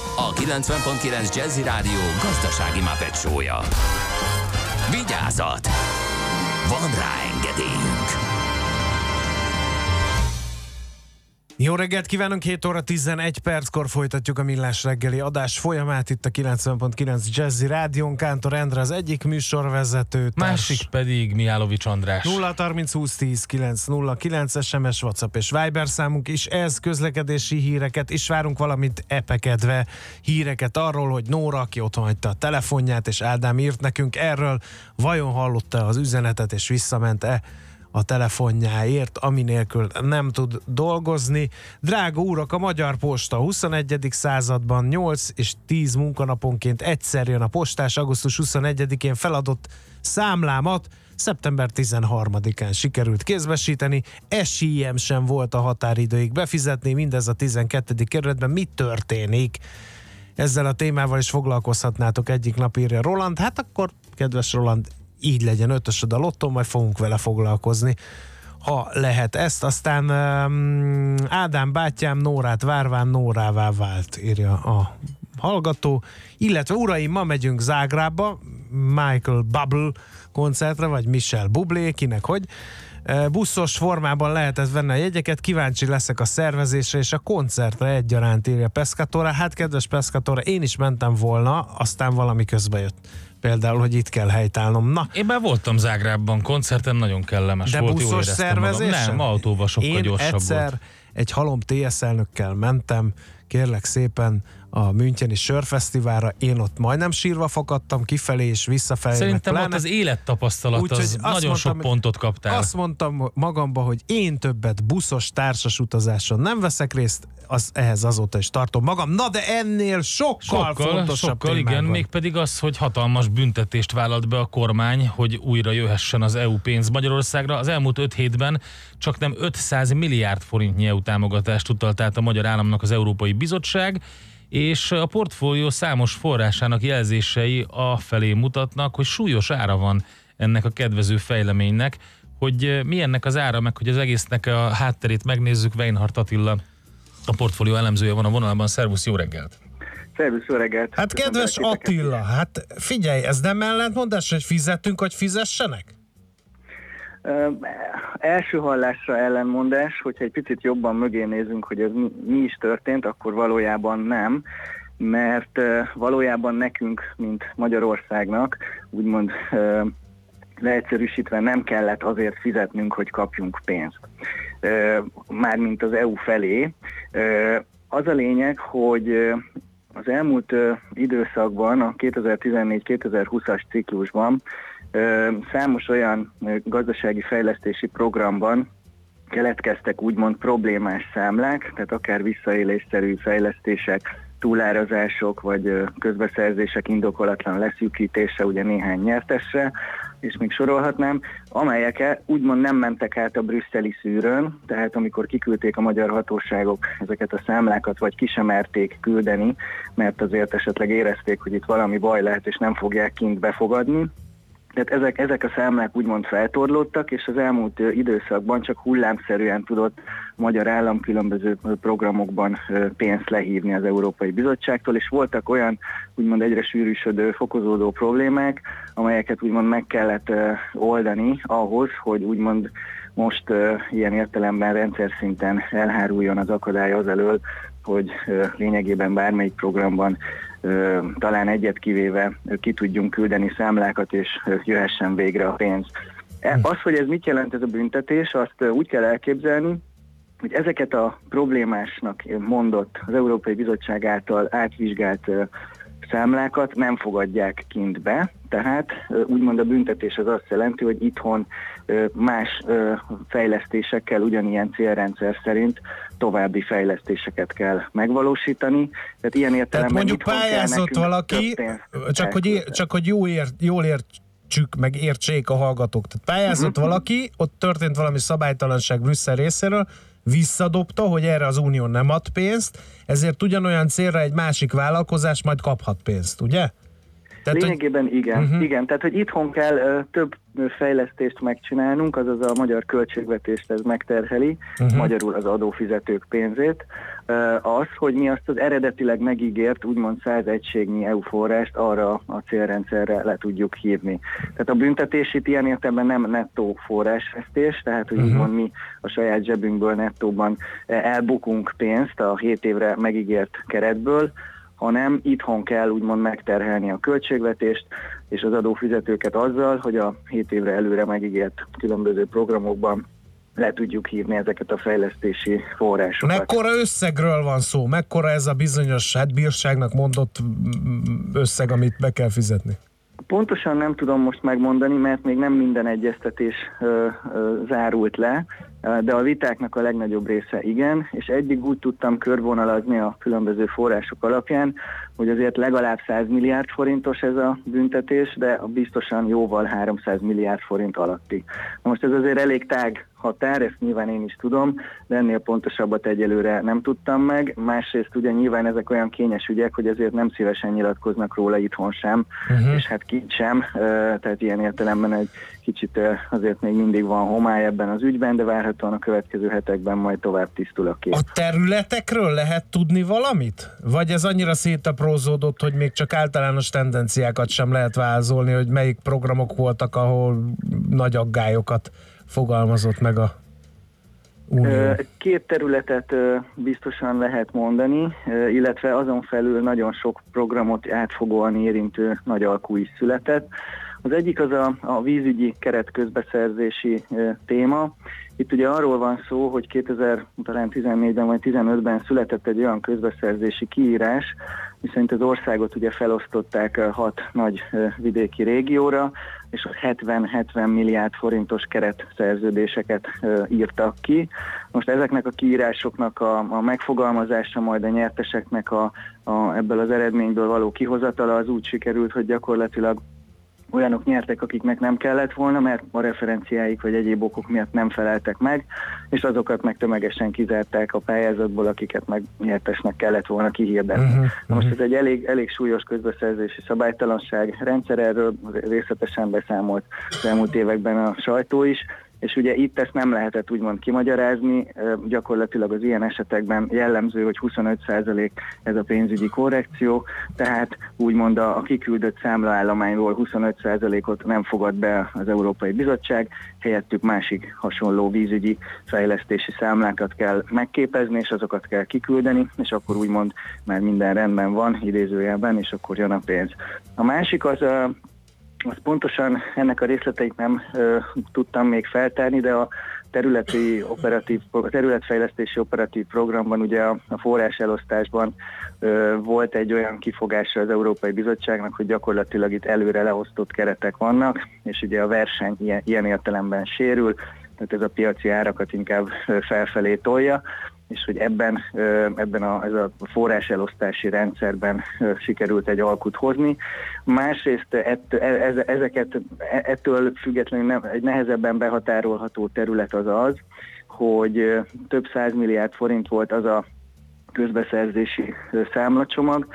a 90.9 Jazzy Rádió gazdasági mapetsója. Vigyázat! Van rá engedélyünk! Jó reggelt kívánunk, 7 óra 11 perckor folytatjuk a Millás reggeli adás folyamát itt a 90.9 Jazzy Rádión. Kántor Endre az egyik műsorvezető. társ- Másik pedig Mihálovics András. 0 30 20 10 909 SMS, WhatsApp és Viber számunk is. Ez közlekedési híreket is várunk, valamint epekedve híreket arról, hogy Nóra, aki otthon hagyta a telefonját, és Ádám írt nekünk erről, vajon hallotta az üzenetet, és visszament-e a telefonjáért, ami nélkül nem tud dolgozni. Drága úrak, a Magyar Posta 21. században 8 és 10 munkanaponként egyszer jön a postás, augusztus 21-én feladott számlámat szeptember 13-án sikerült kézbesíteni, eséllyem sem volt a határidőig befizetni, mindez a 12. kerületben. Mi történik? Ezzel a témával is foglalkozhatnátok egyik nap, írja Roland. Hát akkor, kedves Roland, így legyen ötösöd a lottó, majd fogunk vele foglalkozni ha lehet ezt. Aztán um, Ádám bátyám Nórát várván Nórává vált, írja a hallgató. Illetve uraim, ma megyünk Zágrába, Michael Bubble koncertre, vagy Michel Bublé, kinek hogy. E, Buszos formában lehetett venni a jegyeket, kíváncsi leszek a szervezésre és a koncertre egyaránt írja Pescatora. Hát kedves Pescatora, én is mentem volna, aztán valami közbe jött. Például, hogy itt kell helytállnom. Na, Én már voltam Zágrábban koncerten, nagyon kellemes de volt. jól buszos szervezés? Nem, autóval sokkal Én gyorsabb egyszer volt. egy halom TS elnökkel mentem, kérlek szépen a Müncheni Sörfesztiválra, én ott majdnem sírva fakadtam kifelé és visszafelé. Szerintem pláne. ott az élettapasztalat Úgyhogy az nagyon sok mondtam, pontot kaptál. Azt mondtam magamba, hogy én többet buszos társas utazáson nem veszek részt, az ehhez azóta is tartom magam. Na de ennél sokkal, Sokkal, fontosabb sokkal igen, van. mégpedig az, hogy hatalmas büntetést vállalt be a kormány, hogy újra jöhessen az EU pénz Magyarországra. Az elmúlt öt hétben csak nem 500 milliárd forintnyi EU támogatást utalt át a magyar államnak az Európai Bizottság, és a portfólió számos forrásának jelzései a felé mutatnak, hogy súlyos ára van ennek a kedvező fejleménynek, hogy mi ennek az ára, meg hogy az egésznek a hátterét megnézzük, Weinhardt Attila, a portfólió elemzője van a vonalban. Szervusz, jó reggelt! Szervusz, jó reggelt! Hát kedves Attila, hát figyelj, ez nem ellentmondás, hogy fizetünk, hogy fizessenek? Első hallásra ellenmondás, hogyha egy picit jobban mögé nézünk, hogy ez mi, is történt, akkor valójában nem, mert valójában nekünk, mint Magyarországnak, úgymond leegyszerűsítve nem kellett azért fizetnünk, hogy kapjunk pénzt. Mármint az EU felé. Az a lényeg, hogy az elmúlt időszakban, a 2014-2020-as ciklusban számos olyan gazdasági fejlesztési programban keletkeztek úgymond problémás számlák, tehát akár visszaélésszerű fejlesztések, túlárazások vagy közbeszerzések indokolatlan leszűkítése ugye néhány nyertesre, és még sorolhatnám, amelyek e- úgymond nem mentek át a brüsszeli szűrőn, tehát amikor kiküldték a magyar hatóságok ezeket a számlákat, vagy ki sem merték küldeni, mert azért esetleg érezték, hogy itt valami baj lehet, és nem fogják kint befogadni, tehát ezek, ezek a számlák úgymond feltorlódtak, és az elmúlt időszakban csak hullámszerűen tudott magyar állam különböző programokban pénzt lehívni az Európai Bizottságtól, és voltak olyan úgymond egyre sűrűsödő, fokozódó problémák, amelyeket úgymond meg kellett oldani ahhoz, hogy úgymond most ilyen értelemben rendszer szinten elháruljon az akadály az elől, hogy lényegében bármelyik programban talán egyet kivéve ki tudjunk küldeni számlákat, és jöhessen végre a pénz. E- Az, hogy ez mit jelent ez a büntetés, azt úgy kell elképzelni, hogy ezeket a problémásnak mondott az Európai Bizottság által átvizsgált számlákat nem fogadják kint be, tehát úgymond a büntetés az azt jelenti, hogy itthon más fejlesztésekkel ugyanilyen célrendszer szerint további fejlesztéseket kell megvalósítani. Tehát ilyen Tehát értelemben mondjuk itthon kell pályázott valaki, csak hogy, csak hogy jó ér, jól értsük, meg értsék a hallgatók. Tehát pályázott Mhm. valaki, ott történt valami szabálytalanság Brüsszel részéről, visszadobta, hogy erre az unió nem ad pénzt, ezért ugyanolyan célra egy másik vállalkozás majd kaphat pénzt, ugye? Tehát, Lényegében hogy... igen, uh-huh. igen. Tehát, hogy itthon kell ö, több fejlesztést megcsinálnunk, azaz a magyar költségvetést ez megterheli, uh-huh. magyarul az adófizetők pénzét. Ö, az, hogy mi azt az eredetileg megígért, úgymond 100 egységnyi EU forrást arra a célrendszerre le tudjuk hívni. Tehát a büntetés itt ilyen értelemben nem nettó forrásvesztés, tehát hogy uh-huh. úgymond mi a saját zsebünkből nettóban eh, elbukunk pénzt a 7 évre megígért keretből, hanem itthon kell úgymond megterhelni a költségvetést és az adófizetőket azzal, hogy a 7 évre előre megígért különböző programokban le tudjuk hívni ezeket a fejlesztési forrásokat. Mekkora összegről van szó? Mekkora ez a bizonyos, hát bírságnak mondott összeg, amit be kell fizetni? Pontosan nem tudom most megmondani, mert még nem minden egyeztetés ö, ö, zárult le, de a vitáknak a legnagyobb része igen, és eddig úgy tudtam körvonalazni a különböző források alapján, hogy azért legalább 100 milliárd forintos ez a büntetés, de biztosan jóval 300 milliárd forint alatti. Na most ez azért elég tág határ, ezt nyilván én is tudom, de ennél pontosabbat egyelőre nem tudtam meg. Másrészt ugye nyilván ezek olyan kényes ügyek, hogy azért nem szívesen nyilatkoznak róla itthon sem, uh-huh. és hát kint sem, ö, tehát ilyen értelemben egy kicsit azért még mindig van homály ebben az ügyben, de várhatóan a következő hetekben majd tovább tisztul a kép. A területekről lehet tudni valamit? Vagy ez annyira szétaprózódott, hogy még csak általános tendenciákat sem lehet vázolni, hogy melyik programok voltak, ahol nagy aggályokat fogalmazott meg a Unió. Két területet biztosan lehet mondani, illetve azon felül nagyon sok programot átfogóan érintő nagy alkú is született. Az egyik az a, a vízügyi keretközbeszerzési téma. Itt ugye arról van szó, hogy 2014-ben vagy 15-ben született egy olyan közbeszerzési kiírás, miszerint az országot ugye felosztották hat nagy vidéki régióra, és ott 70-70 milliárd forintos keretszerződéseket írtak ki. Most ezeknek a kiírásoknak a, a megfogalmazása, majd a nyerteseknek a, a, ebből az eredményből való kihozatala az úgy sikerült, hogy gyakorlatilag olyanok nyertek, akiknek nem kellett volna, mert a referenciáik vagy egyéb okok miatt nem feleltek meg, és azokat meg tömegesen kizárták a pályázatból, akiket meg nyertesnek kellett volna kihirdetni. Mhm, Uh-huh, Most ez egy elég, elég súlyos közbeszerzési szabálytalanság rendszer, erről részletesen beszámolt az elmúlt években a sajtó is, és ugye itt ezt nem lehetett úgymond kimagyarázni, gyakorlatilag az ilyen esetekben jellemző, hogy 25% ez a pénzügyi korrekció, tehát úgymond a, a kiküldött számlaállományról 25%-ot nem fogad be az Európai Bizottság, helyettük másik hasonló vízügyi fejlesztési számlákat kell megképezni, és azokat kell kiküldeni, és akkor úgymond már minden rendben van, idézőjelben, és akkor jön a pénz. A másik az azt pontosan ennek a részleteit nem ö, tudtam még feltárni, de a területi operatív, a területfejlesztési operatív programban, ugye a, a forrás elosztásban ö, volt egy olyan kifogása az Európai Bizottságnak, hogy gyakorlatilag itt előre leosztott keretek vannak, és ugye a verseny ilyen, ilyen értelemben sérül, tehát ez a piaci árakat inkább felfelé tolja, és hogy ebben, ebben a, ez a forráselosztási rendszerben sikerült egy alkut hozni. Másrészt ett, ez, ezeket, e- ettől függetlenül nem, egy nehezebben behatárolható terület az az, hogy több százmilliárd forint volt az a közbeszerzési számlacsomag,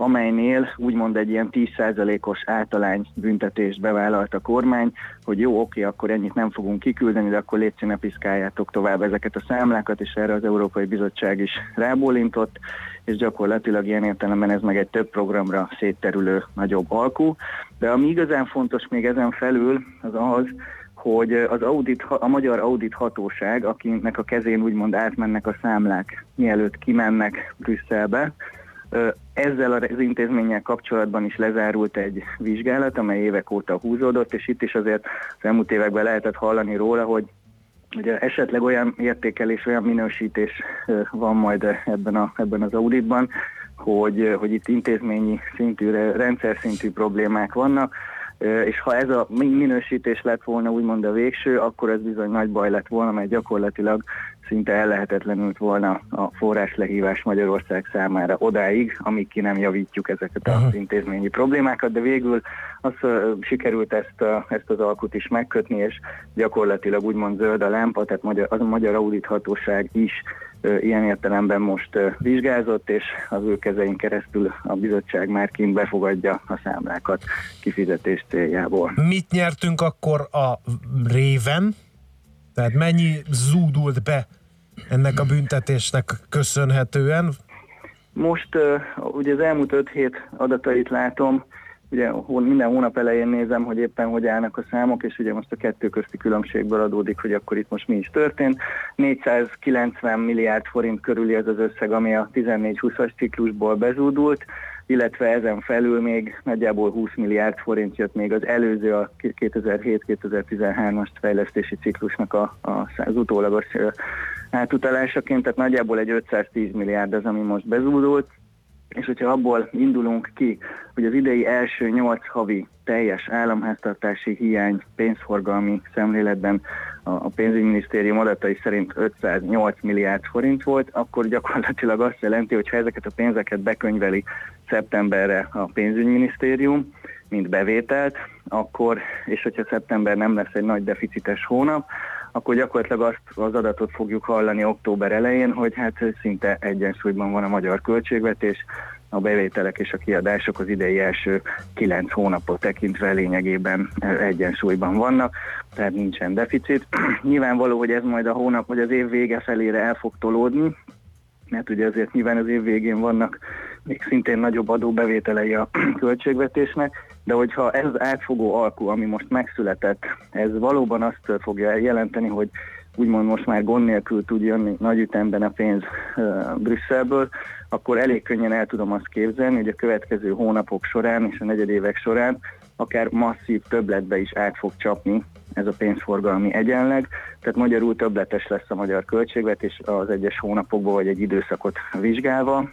amelynél úgymond egy ilyen 10%-os általány büntetést bevállalt a kormány, hogy jó, oké, akkor ennyit nem fogunk kiküldeni, de akkor légy ne piszkáljátok tovább ezeket a számlákat, és erre az Európai Bizottság is rábólintott, és gyakorlatilag ilyen értelemben ez meg egy több programra szétterülő nagyobb alkú. De ami igazán fontos még ezen felül, az az, hogy az audit, a magyar audit hatóság, akinek a kezén úgymond átmennek a számlák, mielőtt kimennek Brüsszelbe, ezzel az intézménnyel kapcsolatban is lezárult egy vizsgálat, amely évek óta húzódott, és itt is azért az elmúlt években lehetett hallani róla, hogy Ugye esetleg olyan értékelés, olyan minősítés van majd ebben, a, ebben az auditban, hogy, hogy itt intézményi szintű, rendszer szintű problémák vannak, és ha ez a mi- minősítés lett volna úgymond a végső, akkor ez bizony nagy baj lett volna, mert gyakorlatilag szinte ellehetetlenült volna a forráslehívás Magyarország számára odáig, amíg ki nem javítjuk ezeket az intézményi problémákat, de végül az sikerült ezt, a, ezt az alkut is megkötni, és gyakorlatilag úgymond zöld a lámpa, tehát magyar, az a Magyar Audithatóság is ilyen értelemben most vizsgázott, és az ő kezein keresztül a bizottság már kint befogadja a számlákat kifizetés céljából. Mit nyertünk akkor a réven? Tehát mennyi zúdult be ennek a büntetésnek köszönhetően? Most ugye az elmúlt 5 hét adatait látom, ugye minden hónap elején nézem, hogy éppen hogy állnak a számok, és ugye most a kettő közti különbségből adódik, hogy akkor itt most mi is történt. 490 milliárd forint körüli ez az összeg, ami a 14-20-as ciklusból bezúdult, illetve ezen felül még nagyjából 20 milliárd forint jött még az előző a 2007-2013-as fejlesztési ciklusnak a, a, az utólagos átutalásaként, tehát nagyjából egy 510 milliárd az, ami most bezúdult, és hogyha abból indulunk ki, hogy az idei első 8 havi teljes államháztartási hiány pénzforgalmi szemléletben a pénzügyminisztérium adatai szerint 508 milliárd forint volt, akkor gyakorlatilag azt jelenti, hogy ha ezeket a pénzeket bekönyveli szeptemberre a pénzügyminisztérium, mint bevételt, akkor, és hogyha szeptember nem lesz egy nagy deficites hónap, akkor gyakorlatilag azt az adatot fogjuk hallani október elején, hogy hát szinte egyensúlyban van a magyar költségvetés, a bevételek és a kiadások az idei első kilenc hónapot tekintve lényegében eh, egyensúlyban vannak, tehát nincsen deficit. Nyilvánvaló, hogy ez majd a hónap vagy az év vége felére el fog tolódni, mert ugye azért nyilván az év végén vannak még szintén nagyobb adóbevételei a költségvetésnek, de hogyha ez átfogó alkú, ami most megszületett, ez valóban azt fogja jelenteni, hogy úgymond most már gond nélkül tud jönni nagy ütemben a pénz uh, Brüsszelből, akkor elég könnyen el tudom azt képzelni, hogy a következő hónapok során és a negyedévek során akár masszív többletbe is át fog csapni ez a pénzforgalmi egyenleg, tehát magyarul többletes lesz a magyar költségvetés az egyes hónapokból vagy egy időszakot vizsgálva,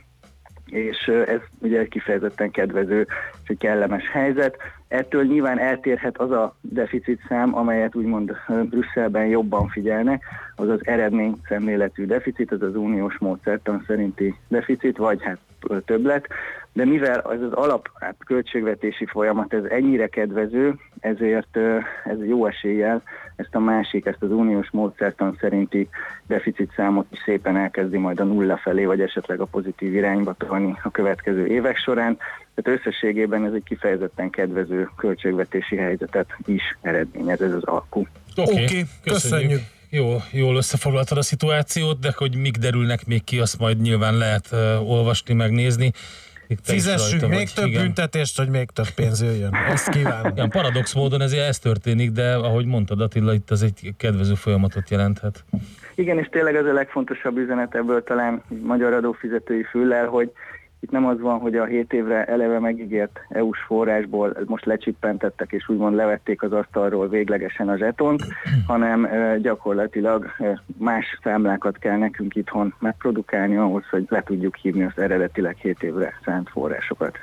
és ez ugye kifejezetten kedvező és egy kellemes helyzet. Ettől nyilván eltérhet az a deficit szám, amelyet úgymond Brüsszelben jobban figyelnek, az az eredmény szemléletű deficit, az az uniós módszertan szerinti deficit, vagy hát többlet, de mivel az az alap hát, költségvetési folyamat ez ennyire kedvező, ezért ez jó eséllyel ezt a másik, ezt az uniós módszertan szerinti deficit számot is szépen elkezdi majd a nulla felé, vagy esetleg a pozitív irányba tolni a következő évek során. Tehát összességében ez egy kifejezetten kedvező költségvetési helyzetet is eredményez ez az alkú. Oké, Oké, okay, köszönjük. Jó, jól összefoglaltad a szituációt, de hogy mik derülnek még ki, azt majd nyilván lehet uh, olvasni, megnézni. Fizessünk rajta még több igen. büntetést, hogy még több pénz jöjjön. Ezt kívánom. Igen, paradox módon ezért ez történik, de ahogy mondtad Attila, itt ez egy kedvező folyamatot jelenthet. Igen, és tényleg ez a legfontosabb üzenet ebből talán magyar adófizetői füllel, hogy itt nem az van, hogy a 7 évre eleve megígért EU-s forrásból most lecsippentettek és úgymond levették az asztalról véglegesen a zsetont, hanem gyakorlatilag más számlákat kell nekünk itthon megprodukálni ahhoz, hogy le tudjuk hívni az eredetileg 7 évre szánt forrásokat.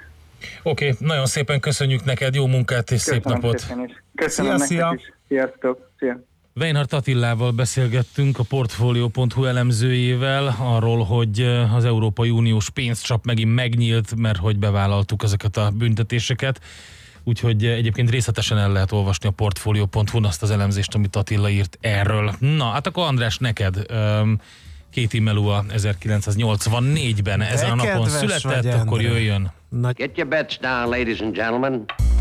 Oké, okay, nagyon szépen köszönjük neked, jó munkát és szép Köszönöm napot! szépen is. Köszönöm Szia, szia. is. Sziasztok! Szia! Weinhardt Attilával beszélgettünk a Portfolio.hu elemzőjével arról, hogy az Európai Uniós pénzcsap megint megnyílt, mert hogy bevállaltuk ezeket a büntetéseket. Úgyhogy egyébként részletesen el lehet olvasni a Portfolio.hu-n azt az elemzést, amit Attila írt erről. Na, hát akkor András, neked um, Kéti Melua 1984-ben ezen a napon született, vagy, akkor jöjjön. Nagy Get your bets down, ladies and gentlemen.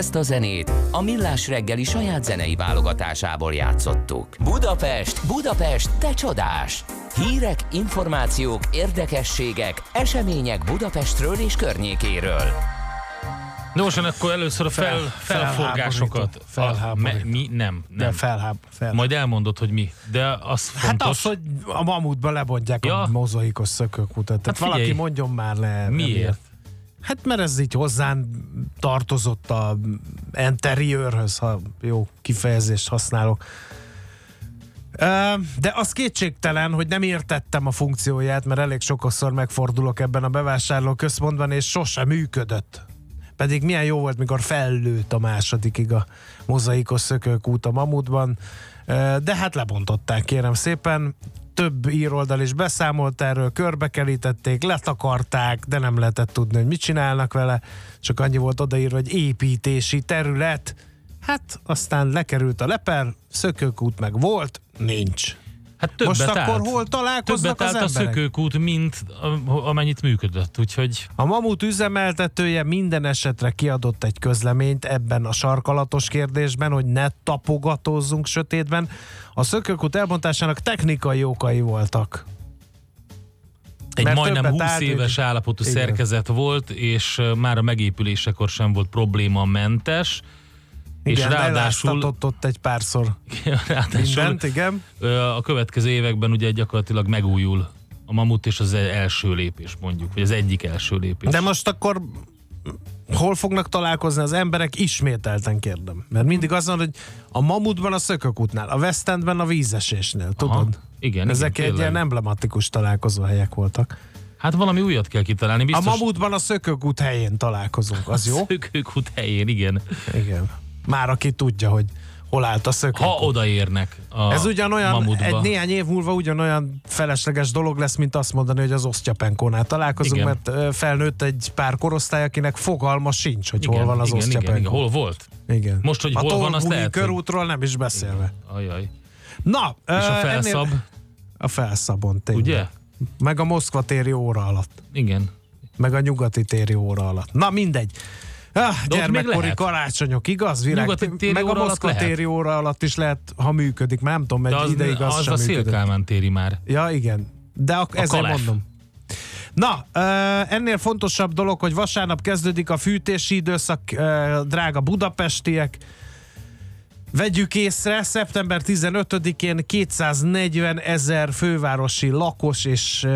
Ezt a zenét a Millás reggeli saját zenei válogatásából játszottuk. Budapest, Budapest, te csodás! Hírek, információk, érdekességek, események Budapestről és környékéről. Nos, akkor először a fel, Fel- felforgásokat. felháborító. Me, mi? Nem. nem. De felháb, fel. Majd elmondod, hogy mi. De az fontos. Hát az, hogy a mamutba lebontják Ja. a mozaikos szökőkutat. Hát figyelj. valaki mondjon már le. Miért? emiatt. Hát mert ez így hozzán tartozott a interiőrhöz, ha jó kifejezést használok. De az kétségtelen, hogy nem értettem a funkcióját, mert elég sokszor megfordulok ebben a bevásárló központban, és sosem működött. Pedig milyen jó volt, mikor fellőtt a másodikig a mozaikos szökőkút a mamutban, de hát lebontották, kérem szépen. Több íroldal is beszámolt erről, körbekerítették, letakarták, de nem lehetett tudni, hogy mit csinálnak vele. Csak annyi volt odaírva, hogy építési terület. Hát aztán lekerült a leper, szökőkút meg volt, nincs. Hát többet Most akkor állt. hol találkoznak Többet az állt a emberek? szökőkút, mint a- amennyit működött, úgyhogy A Mamut üzemeltetője minden esetre kiadott egy közleményt ebben a sarkalatos kérdésben, hogy ne tapogatózzunk sötétben. A szökőkút elbontásának technikai okai voltak. egy Mert majdnem többet 20 állt, éves állapotú Igen. szerkezet volt, és már a megépülésekor sem volt problémamentes. és Igen, ráadásul, eláztatott ott egy párszor ráadásul mindent, igen. a következő években ugye gyakorlatilag megújul a mamut, és az első lépés mondjuk, vagy az egyik első lépés. De most akkor hol fognak találkozni az emberek? Ismételten kérdem. Mert mindig az van, hogy a Mamutban a szökőkútnál, a West Endben a vízesésnél, tudod? igen, Ezek igen, egy tényleg. ilyen emblematikus találkozóhelyek voltak. Hát valami újat kell kitalálni. Biztos, A Mamutban a szökőkút helyén találkozunk, az jó? Szökőkút helyén, igen. Igen. Már aki tudja, hogy hol állt a szökőkút. Ha odaérnek a Ez ugyanolyan, mamutba. egy néhány év múlva ugyanolyan felesleges dolog lesz, mint azt mondani, hogy az osztyapenkónál találkozunk, Igen. mert felnőtt egy pár korosztály, akinek fogalma sincs, hogy igen, hol van az igen, igen, osztyapenkó. igen, hol volt? Igen. Most, hogy a hol van, azt lehet, körútról nem is beszélve. Ajaj. Na, És a felszab? Ennél... A felszabon, tényleg. Ugye? Meg a Moszkva téri óra alatt. Igen. Meg a nyugati téri óra alatt. Na, mindegy. Ah, gyermekkori karácsonyok, igaz? Virág? Nyugati meg a Moszkva téri óra alatt is lehet, ha működik. Már nem tudom, egy az, ideig az, az sem a. Szélkálmán téri már. Ja, igen. De ak- A ezért Kalef. mondom. Na, ennél fontosabb dolog, hogy vasárnap kezdődik a fűtési időszak, drága budapestiek. Vegyük észre, szeptember 15-én 240 ezer fővárosi lakos és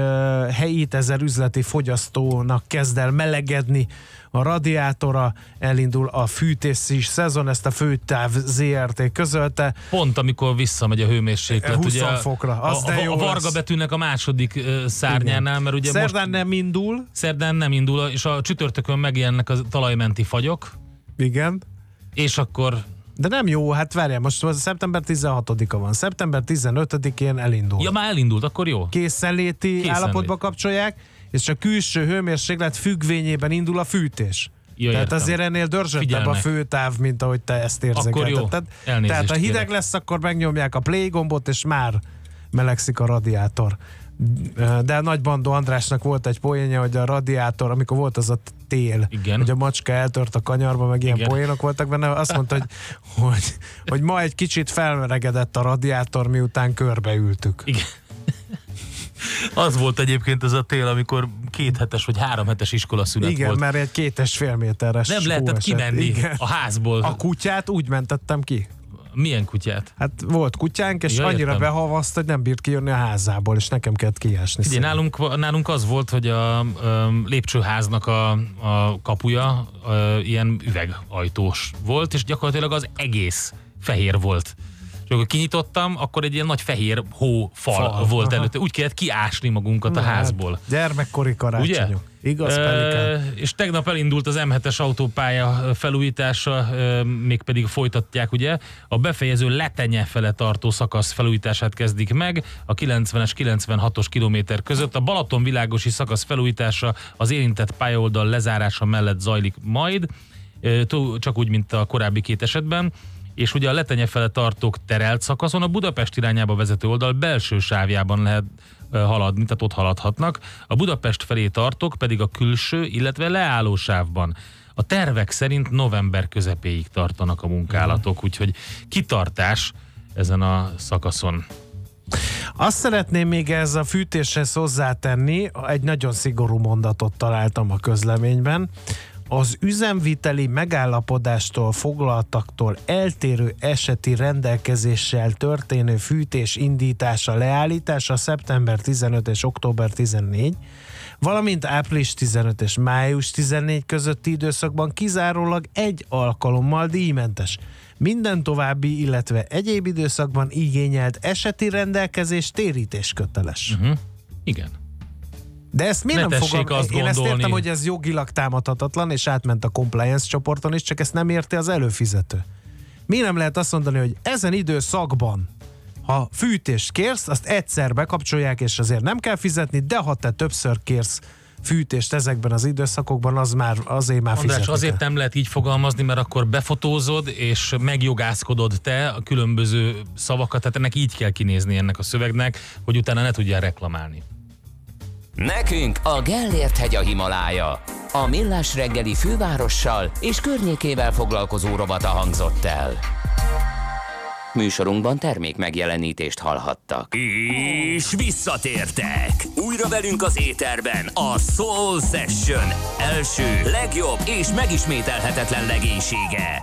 helyi ezer üzleti fogyasztónak kezd el melegedni a radiátora, elindul a fűtési szezon, ezt a Főtáv ZRT közölte. Pont amikor visszamegy a hőmérséklet. 20 ugye, fokra, az a, de jó a Varga lesz. betűnek a második szárnyánál, mert ugye Szerdán most nem indul. szerdán nem indul, és a csütörtökön megjelennek a talajmenti fagyok, Igen. és akkor De nem jó, hát várjál, most szeptember 16-a van. Szeptember 15-én elindul. Ja, már elindult, akkor jó. Készenléti Készenlét. állapotba kapcsolják, és a külső hőmérséklet függvényében indul a fűtés. Ja, Tehát értem. azért ennél dörzsöttebb a főtáv, mint ahogy te ezt érzékelteted. Elnézést Tehát ha hideg kérek. lesz, akkor megnyomják a play gombot, és már melegszik a radiátor. De Nagy Bandó Andrásnak volt egy poénja, hogy a radiátor, amikor volt az a tél, Igen. hogy a macska eltört a kanyarba, meg ilyen Igen. poénok voltak benne, azt mondta, hogy, hogy, hogy ma egy kicsit felmelegedett a radiátor, miután körbeültük. Igen. Az volt egyébként ez a tél, amikor két hetes vagy három hetes iskolaszünet Igen, volt. mert egy két és fél méteres Nem lehetett esett. kimenni Igen. a házból. A kutyát úgy mentettem ki. Milyen kutyát? Hát volt kutyánk, és Ja, annyira értem. behavaszt, hogy nem bírt kijönni a házából, és nekem kellett kiásni. Ugye nálunk, nálunk az volt, hogy a, a lépcsőháznak a, a kapuja a, ilyen üvegajtós volt, és gyakorlatilag az egész fehér volt. És amikor kinyitottam, akkor egy ilyen nagy fehér hófal Fal, volt aha. előtte. Úgy kellett kiásni magunkat a Na, hát, házból. Gyermekkori karácsonyok. Igaz, Pelikán? és tegnap elindult az M7-es autópálya felújítása, ö, mégpedig folytatják, ugye? A befejező letenye fele tartó szakasz felújítását kezdik meg, a 90-es, 96-os kilométer között. A Balaton világosi szakasz felújítása az érintett pályaoldal lezárása mellett zajlik majd, tó- csak úgy, mint a korábbi két esetben és ugye a letenye fele tartók terelt szakaszon a Budapest irányába vezető oldal belső sávjában lehet haladni, tehát ott haladhatnak. A Budapest felé tartók pedig a külső, illetve leálló sávban. A tervek szerint november közepéig tartanak a munkálatok, úgyhogy kitartás ezen a szakaszon. Azt szeretném még ez a fűtéshez hozzátenni, egy nagyon szigorú mondatot találtam a közleményben. Az üzemviteli megállapodástól foglaltaktól eltérő eseti rendelkezéssel történő fűtés indítása, leállítása szeptember 15 és október 14, valamint április 15 és május 14 közötti időszakban kizárólag egy alkalommal díjmentes. Minden további, illetve egyéb időszakban igényelt eseti rendelkezés térítés köteles. Uh-huh. Igen. De ezt miért Ne nem fogom? azt Én ezt gondolni- értem, hogy ez jogilag támadhatatlan, és átment a compliance csoporton is, csak ezt nem érti az előfizető. Miért nem lehet azt mondani, hogy ezen időszakban, ha fűtést kérsz, azt egyszer bekapcsolják, és azért nem kell fizetni, de ha te többször kérsz fűtést ezekben az időszakokban, az már azért már András, fizetni azért nem lehet így fogalmazni, mert akkor befotózod, és megjogászkodod te a különböző szavakat, tehát ennek így kell kinézni ennek a szövegnek, hogy utána ne tudjál reklamálni. Nekünk a Gellért hegy a Himalája. A Millás reggeli fővárossal és környékével foglalkozó rovata hangzott el. Műsorunkban termék megjelenítést hallhattak. És visszatértek! Újra velünk az éterben a Soul Session első, legjobb és megismételhetetlen legénysége.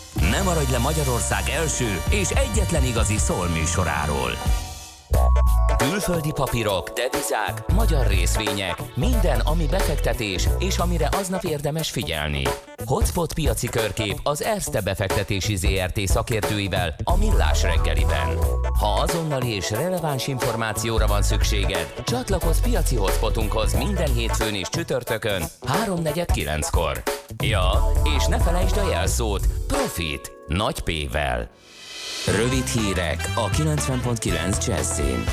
Ne maradj le Magyarország első és egyetlen igazi szól műsoráról. Külföldi papírok, devizák, magyar részvények, minden, ami befektetés és amire aznap érdemes figyelni. Hotspot piaci körkép az Erste befektetési ZRT szakértőivel a Millás reggeliben. Ha azonnali és releváns információra van szükséged, csatlakozz piaci hotspotunkhoz minden hétfőn és csütörtökön 3.49-kor. Ja, és ne felejtsd a jelszót Profit nagy P-vel. Rövid hírek a 90.9 Jazzin.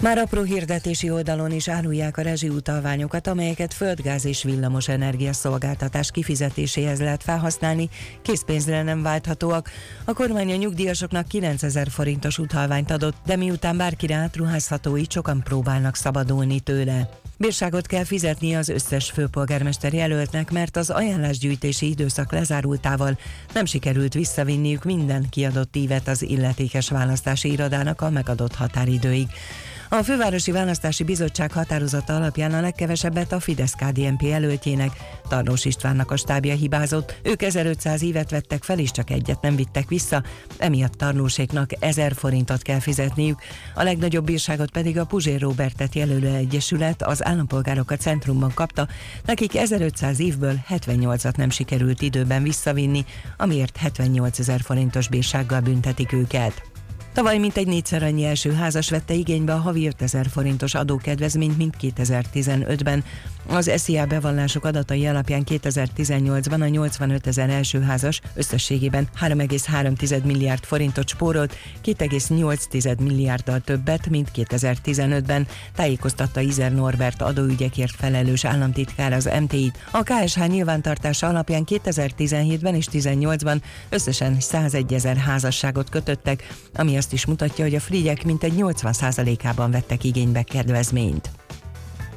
Már apró hirdetési oldalon is árulják a rezsiutalványokat, amelyeket földgáz és villamos energia szolgáltatás kifizetéséhez lehet felhasználni, készpénzre nem válthatóak. A kormány a nyugdíjasoknak 9000 forintos utalványt adott, de miután bárkire átruházható, így sokan próbálnak szabadulni tőle. Bírságot kell fizetni az összes főpolgármester jelöltnek, mert az ajánlásgyűjtési időszak lezárultával nem sikerült visszavinniük minden kiadott ívet az illetékes választási irodának a megadott határidőig. A Fővárosi Választási Bizottság határozata alapján a legkevesebbet a fidesz KDNP jelöltjének, Tarlós Istvánnak a stábja hibázott. Ők 1500 évet vettek fel, és csak egyet nem vittek vissza, emiatt Tarlóséknak 1000 forintot kell fizetniük. A legnagyobb bírságot pedig a Puzsér Robertet jelölő egyesület az állampolgárok a centrumban kapta, nekik 1500 évből 78-at nem sikerült időben visszavinni, amiért 78 ezer forintos bírsággal büntetik őket. Tavaly mintegy négyszer annyi első házas vette igénybe a havi 5000 forintos adókedvezményt, mint 2015-ben. Az SZIA bevallások adatai alapján 2018-ban a 85 ezer első házas összességében 3,3 milliárd forintot spórolt, 2,8 milliárddal többet, mint 2015-ben, tájékoztatta Izer Norbert adóügyekért felelős államtitkár az MTI-t. A KSH nyilvántartása alapján 2017-ben és 18-ban összesen 101 ezer házasságot kötöttek, ami azt is mutatja, hogy a frigyek mintegy 80%-ában vettek igénybe kedvezményt.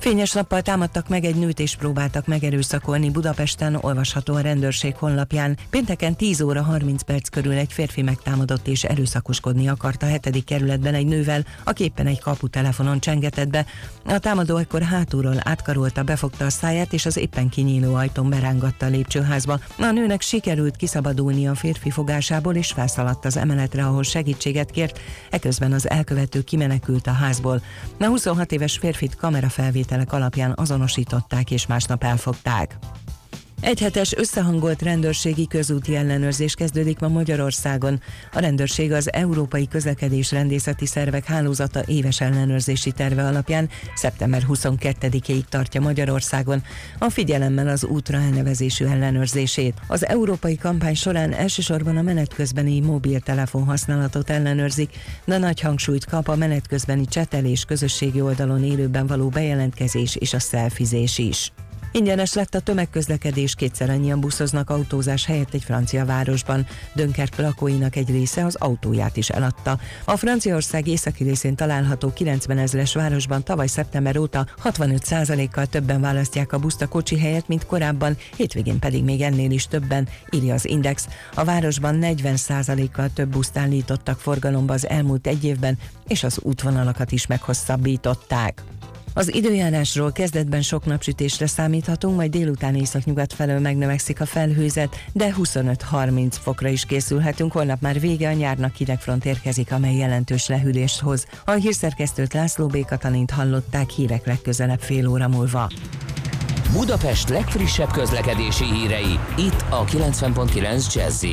Fényes nappal támadtak meg egy nőt és próbáltak megerőszakolni Budapesten, olvasható a rendőrség honlapján. Pénteken 10 óra 30 perc körül egy férfi megtámadott és erőszakoskodni akart a hetedik kerületben egy nővel, aki éppen egy kaputelefonon csengetett be. A támadó ekkor hátulról átkarolta, befogta a száját és az éppen kinyíló ajtón berángatta a lépcsőházba. A nőnek sikerült kiszabadulni a férfi fogásából és felszaladt az emeletre, ahol segítséget kért, eközben az elkövető kimenekült a házból. A 26 éves férfit kamerafelvételek alapján azonosították és másnap elfogták. Egyhetes összehangolt rendőrségi közúti ellenőrzés kezdődik ma Magyarországon. A rendőrség az Európai Közlekedés Rendészeti Szervek Hálózata éves ellenőrzési terve alapján szeptember 22-ig tartja Magyarországon a figyelemmel az útra elnevezésű ellenőrzését. Az európai kampány során elsősorban a menet közbeni mobiltelefon használatot ellenőrzik, de nagy hangsúlyt kap a menet közbeni csetelés, közösségi oldalon élőben való bejelentkezés és a szelfizés is. Ingyenes lett a tömegközlekedés, kétszer annyian buszoznak autózás helyett egy francia városban. Dönkerk lakóinak egy része az autóját is eladta. A Franciaország északi részén található 90 ezres városban tavaly szeptember óta 65%-kal többen választják a buszt a kocsi helyett, mint korábban, hétvégén pedig még ennél is többen, írja az Index. A városban 40%-kal több buszt állítottak forgalomba az elmúlt egy évben, és az útvonalakat is meghosszabbították. Az időjárásról kezdetben sok napsütésre számíthatunk, majd délután északnyugat felől megnövekszik a felhőzet, de 25-30 fokra is készülhetünk. Holnap már vége a nyárnak hidegfront érkezik, amely jelentős lehűlést hoz. A hírszerkesztőt László B. Katalint hallották hírek legközelebb fél óra múlva. Budapest legfrissebb közlekedési hírei, itt a 90.9 jazz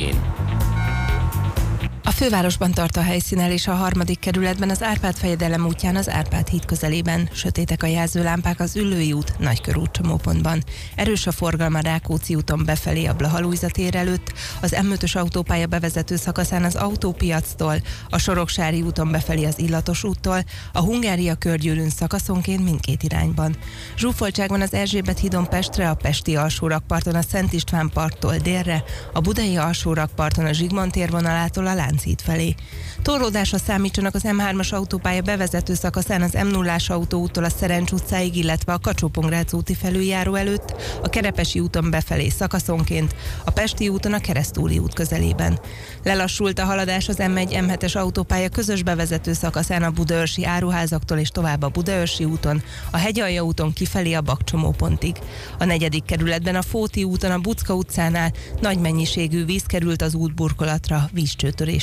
a fővárosban tart a helyszínelés a harmadik kerületben az Árpád fejedelem útján az Árpád híd közelében. Sötétek a jelzőlámpák az Üllői út, Nagykörút csomópontban. Erős a forgalma Rákóczi úton befelé a Blahalújza tér előtt, az M5-ös autópálya bevezető szakaszán az autópiactól, a Soroksári úton befelé az Illatos úttól, a Hungária körgyűrűn szakaszonként mindkét irányban. Zsúfoltság az Erzsébet hídon Pestre, a Pesti alsórakparton a Szent István parttól délre, a Budai alsórakparton a Zsigmond térvonalától a Lánchíd felé. Torlódásra számítsanak az M3-as autópálya bevezető szakaszán az m 0 autóúttól a Szerencs utcáig, illetve a kacsó úti felüljáró előtt, a Kerepesi úton befelé szakaszonként, a Pesti úton a Keresztúli út közelében. Lelassult a haladás az M1 M7-es autópálya közös bevezető szakaszán a Budaörsi áruházaktól és tovább a Budaörsi úton, a Hegyalja úton kifelé a Bakcsomópontig. A negyedik kerületben a Fóti úton a Bucka utcánál nagy mennyiségű víz került az útburkolatra vízcsőtörés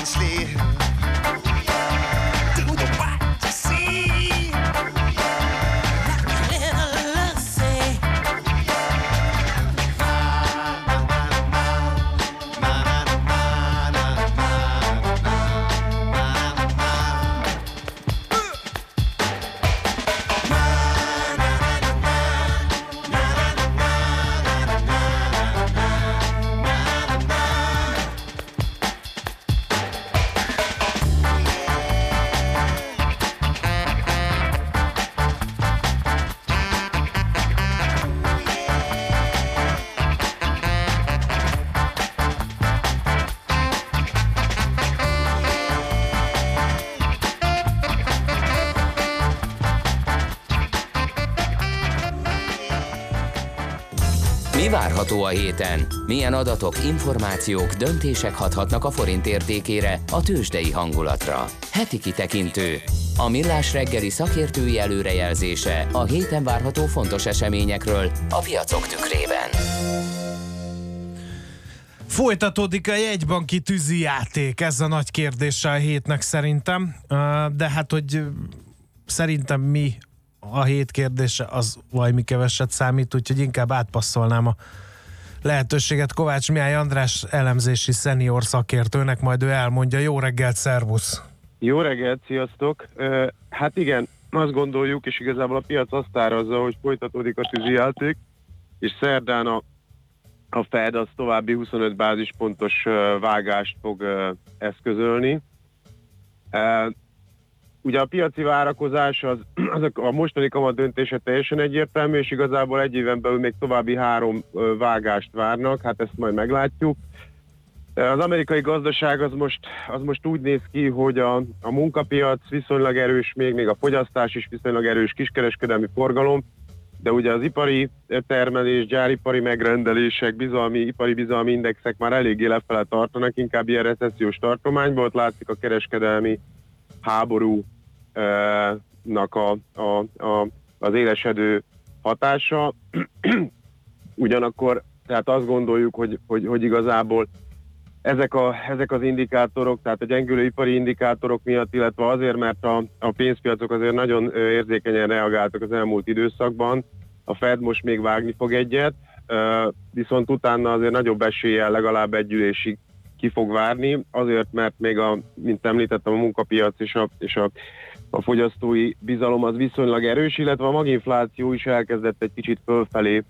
can't sleep. Várható a héten? Milyen adatok, információk, döntések hathatnak a forint értékére, a tőzsdei hangulatra? Heti kitekintő. A millás reggeli szakértői előrejelzése a héten várható fontos eseményekről a piacok tükrében. Folytatódik a jegybanki játék, ez a nagy kérdése a hétnek szerintem, de hát, hogy szerintem mi a hét kérdése az valami keveset számít, úgyhogy inkább átpasszolnám a lehetőséget Kovács Mihály András elemzési szenior szakértőnek, majd ő elmondja. Jó reggelt, szervusz! Jó reggelt, sziasztok! Hát igen, azt gondoljuk, és igazából a piac azt árazza, hogy folytatódik a tűzijáték, és szerdán a a Fed az további 25 bázispontos vágást fog eszközölni. Ugye a piaci várakozás az, az a- mostani kamat döntése teljesen egyértelmű, és igazából egy éven belül még további három vágást várnak, hát ezt majd meglátjuk. Az amerikai gazdaság az most, az most úgy néz ki, hogy a, a munkapiac viszonylag erős, még, még a fogyasztás is viszonylag erős, kiskereskedelmi forgalom, de ugye az ipari termelés, gyáripari megrendelések, bizalmi, ipari bizalmi indexek már eléggé lefele tartanak, inkább ilyen recessziós tartományban, ott látszik a kereskedelmi háborúnak a, a, a, az élesedő hatása. Ugyanakkor tehát azt gondoljuk, hogy, hogy, hogy igazából ezek, a, ezek az indikátorok, tehát a gyengülő ipari indikátorok miatt, illetve azért, mert a, a pénzpiacok azért nagyon érzékenyen reagáltak az elmúlt időszakban, a Fed most még vágni fog egyet, viszont utána azért nagyobb eséllyel legalább egy ülésig ki fog várni, azért, mert még a, mint említettem, a munkapiac és a, és a, a fogyasztói bizalom az viszonylag erős, illetve a maginfláció is elkezdett egy kicsit fölfelé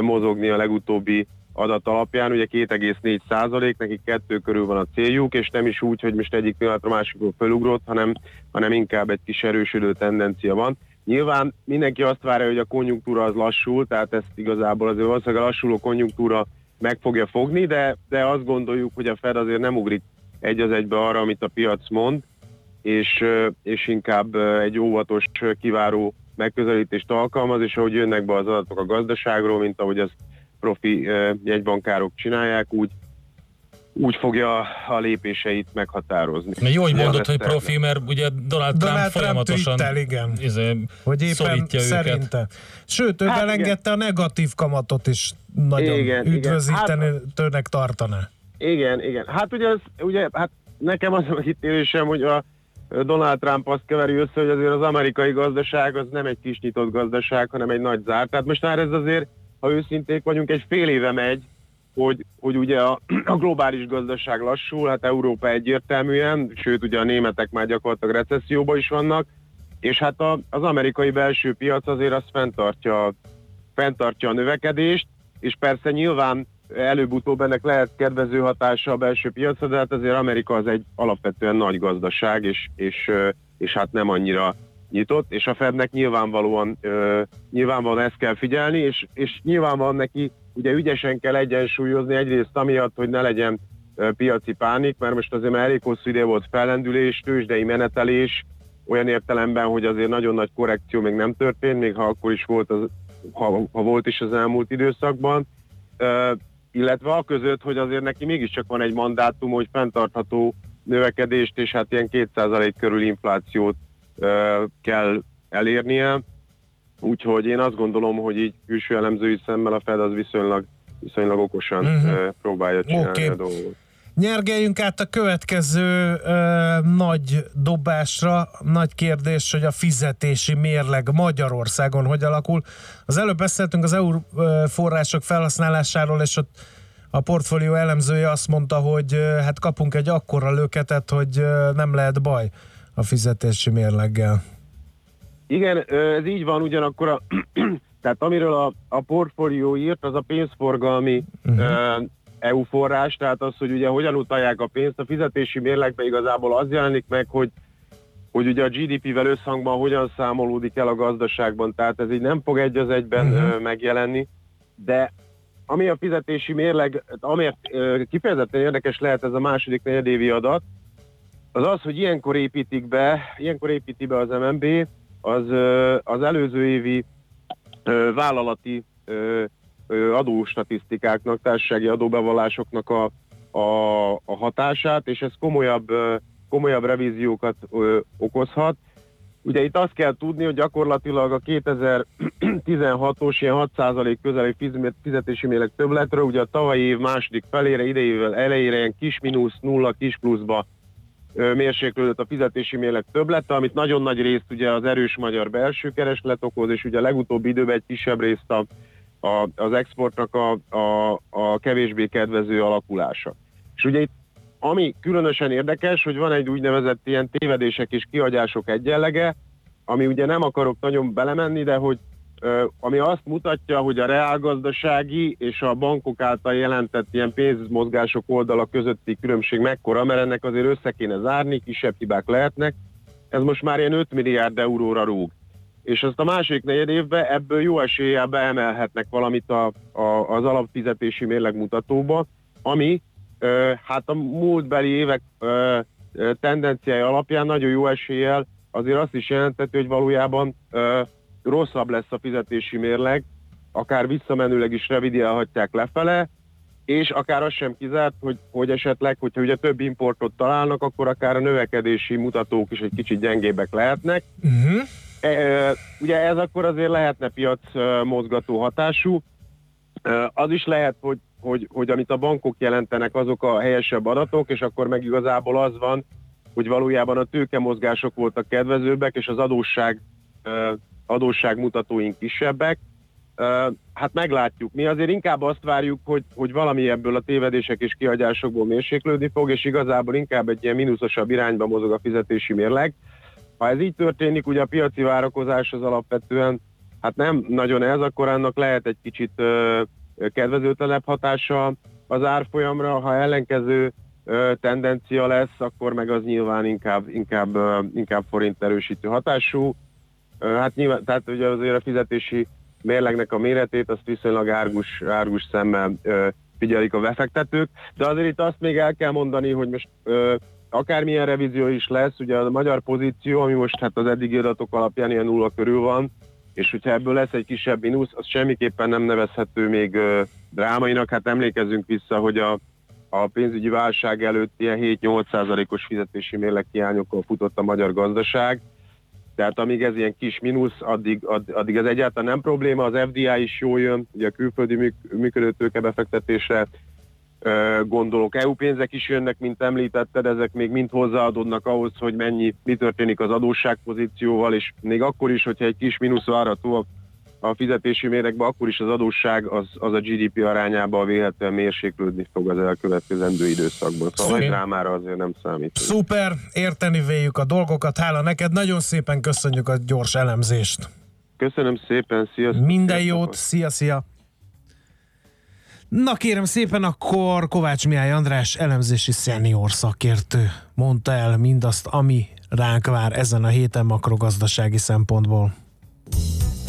mozogni a legutóbbi adat alapján, ugye 2,4 százalék, nekik kettő körül van a céljuk, és nem is úgy, hogy most egyik pillanatra másikról fölugrott, hanem, hanem inkább egy kis erősödő tendencia van. Nyilván mindenki azt várja, hogy a konjunktúra az lassul, tehát ezt igazából azért valószínűleg a lassuló konjunktúra meg fogja fogni, de, de azt gondoljuk, hogy a Fed azért nem ugrik egy az egybe arra, amit a piac mond, és, és inkább egy óvatos, kiváró megközelítést alkalmaz, és ahogy jönnek be az adatok a gazdaságról, mint ahogy azt profi jegybankárok csinálják, úgy, úgy fogja a lépéseit meghatározni. Na jó, hogy mondod, hogy profi, mert ugye Donald, Donald Trump Trump folyamatosan twittel, igen. Izé, Hogy éppen szorítja őket. szerinte. Sőt, ő Hát belengedte a negatív kamatot is nagyon Igen, igen. üdvözítenőtőnek tartaná. Igen, igen. Hát ugye, ez, ugye hát nekem az a megítélésem, hogy a Donald Trump azt keveri össze, hogy azért az amerikai gazdaság az nem egy kis nyitott gazdaság, hanem egy nagy zárt. Tehát most már ez azért, ha őszinték vagyunk, egy fél éve megy, hogy, hogy ugye a, a globális gazdaság lassul, hát Európa egyértelműen, sőt ugye a németek már gyakorlatilag recesszióban is vannak, és hát a, az amerikai belső piac azért azt fenntartja, fenntartja a növekedést, és persze nyilván előbb-utóbb ennek lehet kedvező hatása a belső piacra, de hát azért Amerika az egy alapvetően nagy gazdaság, és, és, és hát nem annyira nyitott, és a Fednek nyilvánvalóan, nyilvánvalóan ezt kell figyelni, és, és nyilvánvalóan neki ugye ügyesen kell egyensúlyozni egyrészt amiatt, hogy ne legyen piaci pánik, mert most azért már elég hosszú ide volt fellendülés, tőzsdei menetelés, olyan értelemben, hogy azért nagyon nagy korrekció még nem történt, még ha akkor is volt, az, ha, ha volt is az elmúlt időszakban, Ö, illetve a között, hogy azért neki mégiscsak van egy mandátum, hogy fenntartható növekedést és hát ilyen 2% körül inflációt ö, kell elérnie. Úgyhogy én azt gondolom, hogy így külső elemzői szemmel a Fed az viszonylag, viszonylag okosan ö, próbálja csinálni Oké. a dolgot. Nyergeljünk át a következő ö, nagy dobásra. Nagy kérdés, hogy a fizetési mérleg Magyarországon hogy alakul. Az előbb beszéltünk az EU források felhasználásáról, és ott a portfólió elemzője azt mondta, hogy ö, hát kapunk egy akkora löketet, hogy ö, nem lehet baj a fizetési mérleggel. Igen, ez így van, ugyanakkor a, tehát amiről a, a portfólió írt, az a pénzforgalmi uh-huh. EU forrás, tehát az, hogy ugye hogyan utalják a pénzt, a fizetési mérlegben igazából az jelenik meg, hogy hogy ugye a GDP-vel összhangban hogyan számolódik el a gazdaságban, tehát ez így nem fog egy az egyben uh-huh. megjelenni, de ami a fizetési mérleg, amiért kifejezetten érdekes lehet ez a második negyedévi adat, az az, hogy ilyenkor építik be, ilyenkor építi be az MNB az, az előző évi vállalati adóstatisztikáknak, társasági adóbevallásoknak a, a, a hatását, és ez komolyabb, komolyabb revíziókat okozhat. Ugye itt azt kell tudni, hogy gyakorlatilag a 2016-os ilyen 6% közeli fiz- fizetési mérleg többletről, ugye a tavalyi év második felére, idejével elejére ilyen kis mínusz, nulla, kis pluszba mérséklődött a fizetési mérleg többlete, amit nagyon nagy részt ugye az erős magyar belső kereslet okoz, és ugye a legutóbbi időben egy kisebb részt a, a, az exportnak a, a, a kevésbé kedvező alakulása. És ugye itt ami különösen érdekes, hogy van egy úgynevezett ilyen tévedések és kiagyások egyenlege, ami ugye nem akarok nagyon belemenni, de hogy ami azt mutatja, hogy a reálgazdasági és a bankok által jelentett ilyen pénzmozgások oldala közötti különbség mekkora, mert ennek azért össze kéne zárni, kisebb hibák lehetnek. Ez most már ilyen 5 milliárd euróra rúg. És azt a másik negyed évben ebből jó eséllyel beemelhetnek valamit a, a, az alapfizetési mérlegmutatóba, ami ö, hát a múltbeli évek ö, tendenciája alapján nagyon jó eséllyel azért azt is jelenteti, hogy valójában ö, rosszabb lesz a fizetési mérleg, akár visszamenőleg is revidiálhatják lefele, és akár az sem kizárt, hogy, hogy esetleg, hogyha ugye több importot találnak, akkor akár a növekedési mutatók is egy kicsit gyengébbek lehetnek. Uh-huh. E, e, ugye ez akkor azért lehetne piac e, mozgató hatású. E, az is lehet, hogy, hogy, hogy amit a bankok jelentenek, azok a helyesebb adatok, és akkor meg igazából az van, hogy valójában a tőkemozgások voltak kedvezőbbek, és az adósság, e, adósságmutatóink kisebbek. Hát meglátjuk. Mi azért inkább azt várjuk, hogy, hogy valami ebből a tévedések és kihagyásokból mérséklődni fog, és igazából inkább egy ilyen mínuszosabb irányba mozog a fizetési mérleg. Ha ez így történik, ugye a piaci várakozás az alapvetően hát nem nagyon ez, akkor annak lehet egy kicsit kedvezőtlenebb hatása az árfolyamra, ha ellenkező tendencia lesz, akkor meg az nyilván inkább, inkább, inkább forint erősítő hatású. Hát nyilván, tehát ugye azért a fizetési mérlegnek a méretét azt viszonylag árgus, árgus szemmel ö, figyelik a befektetők, de azért itt azt még el kell mondani, hogy most ö, akármilyen revízió is lesz, ugye a magyar pozíció, ami most hát az eddigi adatok alapján ilyen nulla körül van, és hogyha ebből lesz egy kisebb mínusz, az semmiképpen nem nevezhető még ö, drámainak. Hát emlékezzünk vissza, hogy a, a pénzügyi válság előtt ilyen 7-8 százalékos fizetési mérleg hiányokkal futott a magyar gazdaság. Tehát amíg ez ilyen kis mínusz, addig, add, addig ez egyáltalán nem probléma. Az FDI is jól jön, ugye a külföldi műk, működő tőkebefektetésre gondolok. EU pénzek is jönnek, mint említetted, ezek még mind hozzáadódnak ahhoz, hogy mennyi, mi történik az adósságpozícióval, és még akkor is, hogyha egy kis mínusz várható a, fizetési méregben, akkor is az adósság az, az a GDP arányában véletlenül mérséklődni fog az elkövetkezendő időszakban. Szóval egy drámára azért nem számít. Szuper, érteni véljük a dolgokat. Hála neked, nagyon szépen köszönjük a gyors elemzést. Köszönöm szépen, sziasztok! Minden jót, szia, szia! Na kérem szépen, akkor Kovács Mihály András elemzési szenior szakértő mondta el mindazt, ami ránk vár ezen a héten makrogazdasági szempontból.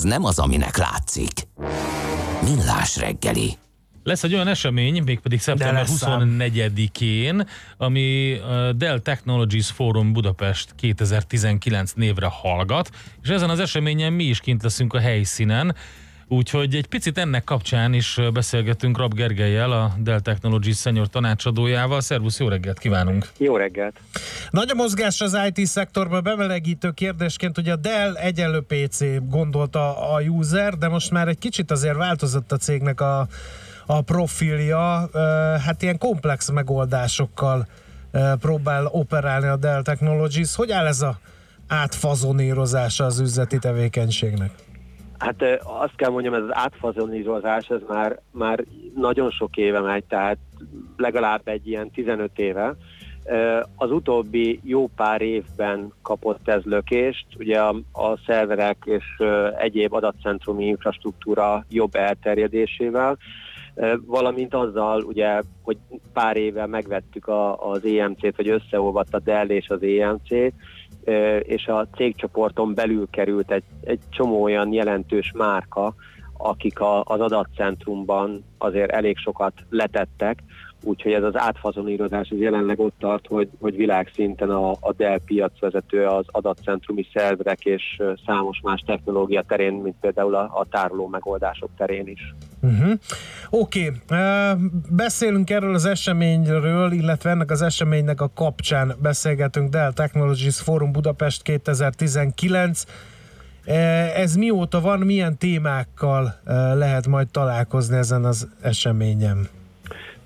Ez nem az, aminek látszik. Millás reggeli. Lesz egy olyan esemény, mégpedig szeptember lesz ám. 24-én, ami a Dell Technologies Forum Budapest 2019 névre hallgat, és ezen az eseményen mi is kint leszünk a helyszínen, úgyhogy egy picit ennek kapcsán is beszélgetünk Rab Gergelyel, a Dell Technologies senior tanácsadójával. Szervusz, jó reggelt kívánunk! Jó reggelt! Nagy a mozgás az IT szektorban, bemelegítő kérdésként, hogy a Dell egyenlő PC gondolta a user, de most már egy kicsit azért változott a cégnek a, a profilja, hát ilyen komplex megoldásokkal próbál operálni a Dell Technologies. Hogy áll ez a átfazonírozása az üzleti tevékenységnek? Hát azt kell mondjam, ez az átfazonírozás, ez már, már nagyon sok éve megy, tehát legalább egy ilyen 15 éve. Az utóbbi jó pár évben kapott ez lökést, ugye a, a szerverek és egyéb adatcentrumi infrastruktúra jobb elterjedésével, valamint azzal, ugye, hogy pár éve megvettük a, az EMC-t, vagy összeolvadt a Dell és az EMC, és a cégcsoporton belül került egy, egy csomó olyan jelentős márka, akik a, az adatcentrumban azért elég sokat letettek, úgyhogy ez az átfazonírozás ez jelenleg ott tart, hogy, hogy világszinten a, a Dell piacvezető az adatcentrumi szerverek és számos más technológia terén, mint például a, a tároló megoldások terén is. Uh-huh. Oké, okay. beszélünk erről az eseményről, illetve ennek az eseménynek a kapcsán beszélgetünk Dell Technologies Forum Budapest 2019. Eh, Ez mióta van, milyen témákkal eh, lehet majd találkozni ezen az eseményen?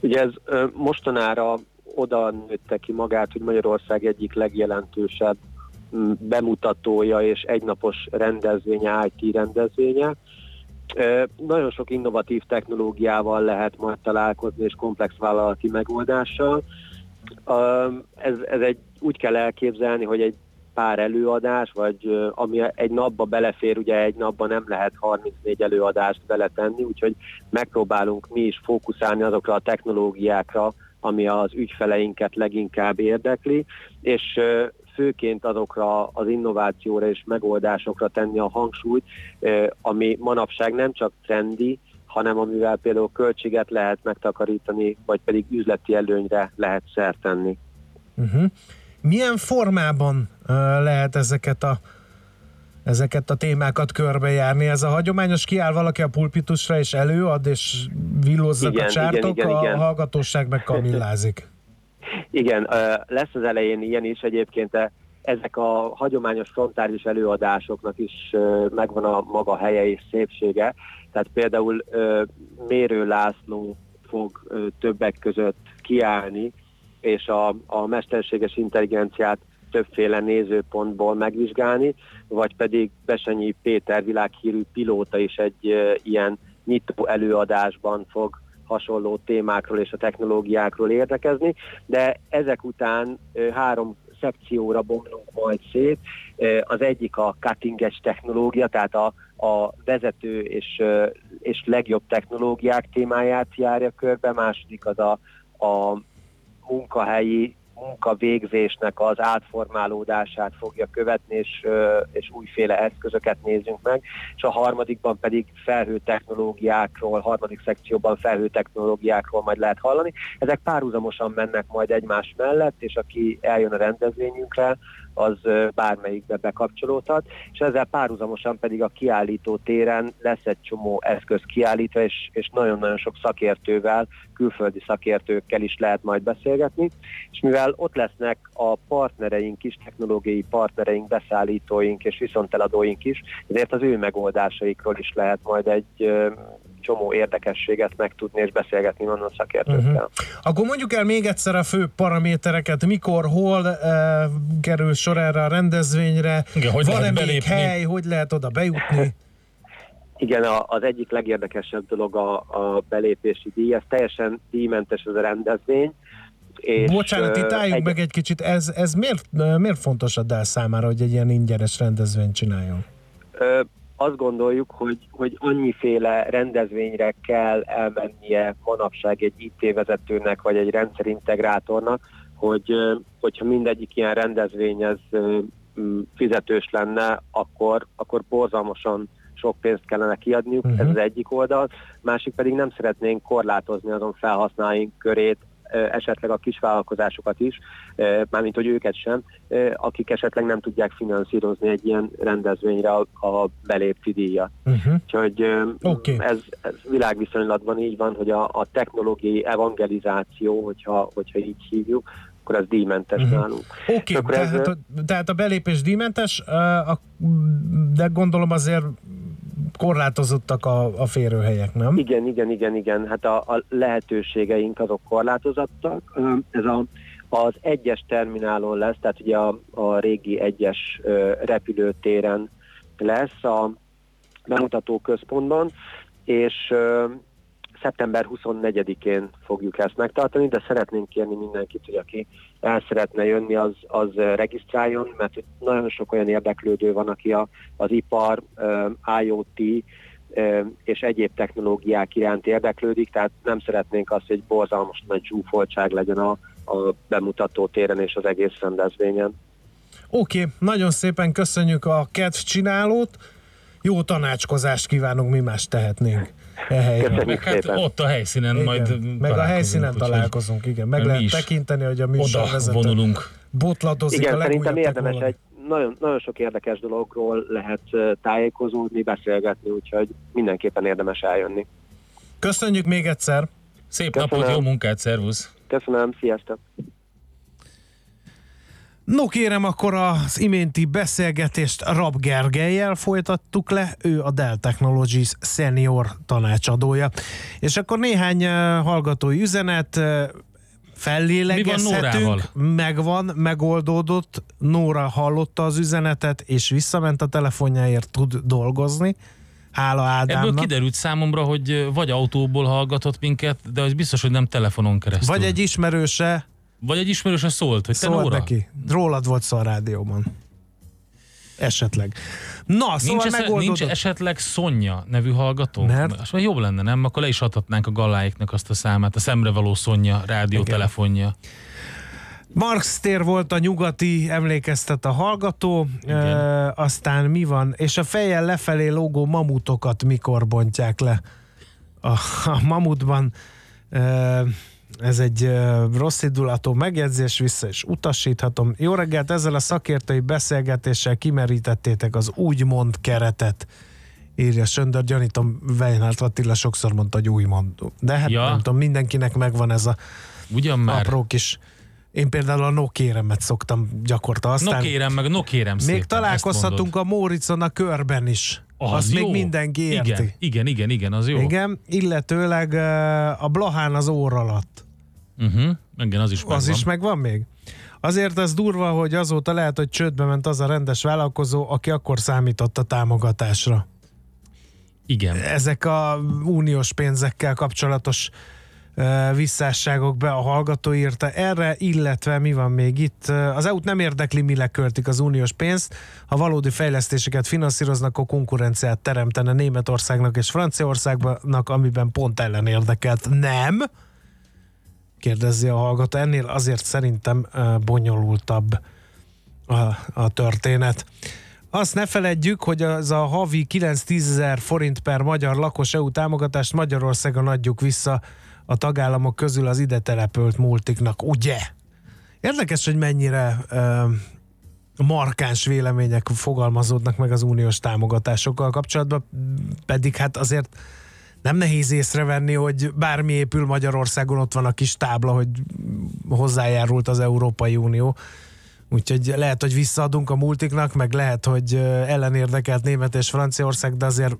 Ugye ez mostanára oda nőtte ki magát, hogy Magyarország egyik legjelentősebb bemutatója és egynapos rendezvénye, IT rendezvénye. Nagyon sok innovatív technológiával lehet majd találkozni, és komplex vállalati megoldással. Ez, ez egy, úgy kell elképzelni, hogy egy pár előadás, vagy ami egy napba belefér, ugye egy napban nem lehet 34 előadást beletenni, úgyhogy megpróbálunk mi is fókuszálni azokra a technológiákra, ami az ügyfeleinket leginkább érdekli, és főként azokra az innovációra és megoldásokra tenni a hangsúlyt, ami manapság nem csak trendi, hanem amivel például költséget lehet megtakarítani, vagy pedig üzleti előnyre lehet szert tenni. Uh-huh. Milyen formában lehet ezeket a ezeket a témákat körbejárni. Ez a hagyományos kiáll valaki a pulpitusra és előad, és villózzak Igen, a csártok, igen, igen, a hallgatóság meg kamillázik. Igen, lesz az elején ilyen is egyébként, de ezek a hagyományos frontális előadásoknak is megvan a maga helye és szépsége. Tehát például Mérő László fog többek között kiállni, és a, a mesterséges intelligenciát többféle nézőpontból megvizsgálni, vagy pedig Besenyi Péter világhírű pilóta is egy ö, ilyen nyitó előadásban fog hasonló témákról és a technológiákról érdekezni, de ezek után ö, három szekcióra bomlunk majd szét. Ö, Az egyik a cutting edge technológia, tehát a, a vezető és, és legjobb technológiák témáját járja körbe, második az a, a munkahelyi munkavégzésnek az átformálódását fogja követni, és, és újféle eszközöket nézzünk meg, és a harmadikban pedig felhő technológiákról, harmadik szekcióban felhő technológiákról majd lehet hallani. Ezek párhuzamosan mennek majd egymás mellett, és aki eljön a rendezvényünkre, az bármelyikbe bekapcsolódhat, és ezzel párhuzamosan pedig a kiállító téren lesz egy csomó eszköz kiállítva, és, és nagyon-nagyon sok szakértővel, külföldi szakértőkkel is lehet majd beszélgetni, és mivel ott lesznek a partnereink is, technológiai partnereink, beszállítóink és viszonteladóink is, ezért az ő megoldásaikról is lehet majd egy csomó érdekességet megtudni és beszélgetni onnan szakértőkkel. Uh-huh. Akkor mondjuk el még egyszer a fő paramétereket, mikor, hol uh, kerül sor erre a rendezvényre, Igen, hogy van-e még belépni? hely, hogy lehet oda bejutni? Igen, az egyik legérdekesebb dolog a, a belépési díj, ez teljesen díjmentes ez a rendezvény. És, Bocsánat, itt álljunk meg egy kicsit, ez, ez miért, miért fontos a Dell számára, hogy egy ilyen ingyenes rendezvényt csináljon? Azt gondoljuk, hogy, hogy annyiféle rendezvényre kell elmennie manapság egy IT vezetőnek, vagy egy rendszerintegrátornak, hogy hogyha mindegyik ilyen rendezvény ez fizetős lenne, akkor, akkor borzalmasan sok pénzt kellene kiadniuk, uh-huh. ez az egyik oldal, másik pedig nem szeretnénk korlátozni azon felhasználóink körét, esetleg a kisvállalkozásokat is, mármint hogy őket sem, akik esetleg nem tudják finanszírozni egy ilyen rendezvényre a, belépti díjat. Uh-huh. Úgyhogy okay. ez, ez világviszonylatban így van, hogy a, a technológiai evangelizáció, hogyha, hogyha így hívjuk, akkor ez díjmentes uh-huh. nálunk. Oké, okay, tehát, ez... tehát a belépés díjmentes, de gondolom azért korlátozottak a, a férőhelyek, nem? Igen, igen, igen, igen. Hát a, a lehetőségeink azok korlátozottak. Ez a, az egyes terminálon lesz, tehát ugye a, a régi egyes repülőtéren lesz a bemutató központban, és szeptember 24-én fogjuk ezt megtartani, de szeretnénk kérni mindenkit, hogy aki el szeretne jönni, az, az regisztráljon, mert nagyon sok olyan érdeklődő van, aki a, az ipar, IoT és egyéb technológiák iránt érdeklődik, tehát nem szeretnénk azt, hogy borzalmas nagy zsúfoltság legyen a, a bemutató téren és az egész rendezvényen. Oké, okay, nagyon szépen köszönjük a csinálót, jó tanácskozást kívánunk, mi más tehetnénk. Meg hát ott a helyszínen igen, majd Meg a helyszínen találkozunk, igen. Meg lehet tekinteni, hogy a műsorvezető vonulunk. botladozik igen, a szerintem érdemes egy nagyon, nagyon sok érdekes dologról lehet tájékozódni, beszélgetni, úgyhogy mindenképpen érdemes eljönni. Köszönjük még egyszer! Szép Köszönöm. napot, jó munkát, szervusz! Köszönöm, sziasztok! No kérem, akkor az iménti beszélgetést Rab Gergelyel folytattuk le, ő a Dell Technologies senior tanácsadója. És akkor néhány hallgatói üzenet, fellélegezhetünk, megvan, megoldódott, Nóra hallotta az üzenetet, és visszament a telefonjáért, tud dolgozni. Hála Ádámnak. Ebből kiderült számomra, hogy vagy autóból hallgatott minket, de az biztos, hogy nem telefonon keresztül. Vagy egy ismerőse vagy egy ismerőse szólt, hogy te szólt Nóra? neki. Rólad volt szó a rádióban. Esetleg. Na, szóval nincs, esze, nincs esetleg Szonya nevű hallgató? Mert? Azt jobb lenne, nem? Akkor le is adhatnánk a galláiknak azt a számát, a szemre való Szonya rádiótelefonja. Marx tér volt a nyugati, emlékeztet a hallgató, e, aztán mi van, és a fejjel lefelé lógó mamutokat mikor bontják le? A, a mamutban e, ez egy rossz indulatú megjegyzés, vissza is utasíthatom. Jó reggelt, ezzel a szakértői beszélgetéssel kimerítettétek az úgymond keretet írja Söndör, gyanítom Weinhardt Attila sokszor mondta, hogy úgymond. De hát ja. nem tudom, mindenkinek megvan ez a Ugyan már. apró kis én például a nokéremet szoktam gyakorta. Aztán nokérem, meg nokérem szépen, Még találkozhatunk a Móricon a körben is. Az Azt jó. még mindenki érti. Igen, igen, igen, igen, az jó. Igen, illetőleg a Blahán az óra alatt. Uh-huh. Igen, az is megvan. Az is megvan még? Azért az durva, hogy azóta lehet, hogy csődbe ment az a rendes vállalkozó, aki akkor számított a támogatásra. Igen. Ezek a uniós pénzekkel kapcsolatos uh, visszásságok be a hallgató írta erre, illetve mi van még itt? Az EU-t nem érdekli, mire költik az uniós pénzt. Ha valódi fejlesztéseket finanszíroznak, akkor konkurenciát teremtene Németországnak és Franciaországnak, amiben pont ellen érdekelt. Nem kérdezi a hallgató. Ennél azért szerintem bonyolultabb a, a történet. Azt ne feledjük, hogy az a havi 9-10 ezer forint per magyar lakos EU támogatást Magyarországon adjuk vissza a tagállamok közül az ide települt multiknak, ugye? Érdekes, hogy mennyire uh, markáns vélemények fogalmazódnak meg az uniós támogatásokkal kapcsolatban, pedig hát azért nem nehéz észrevenni, hogy bármi épül Magyarországon, ott van a kis tábla, hogy hozzájárult az Európai Unió. Úgyhogy lehet, hogy visszaadunk a multiknak, meg lehet, hogy ellenérdekelt Német és Franciaország, de azért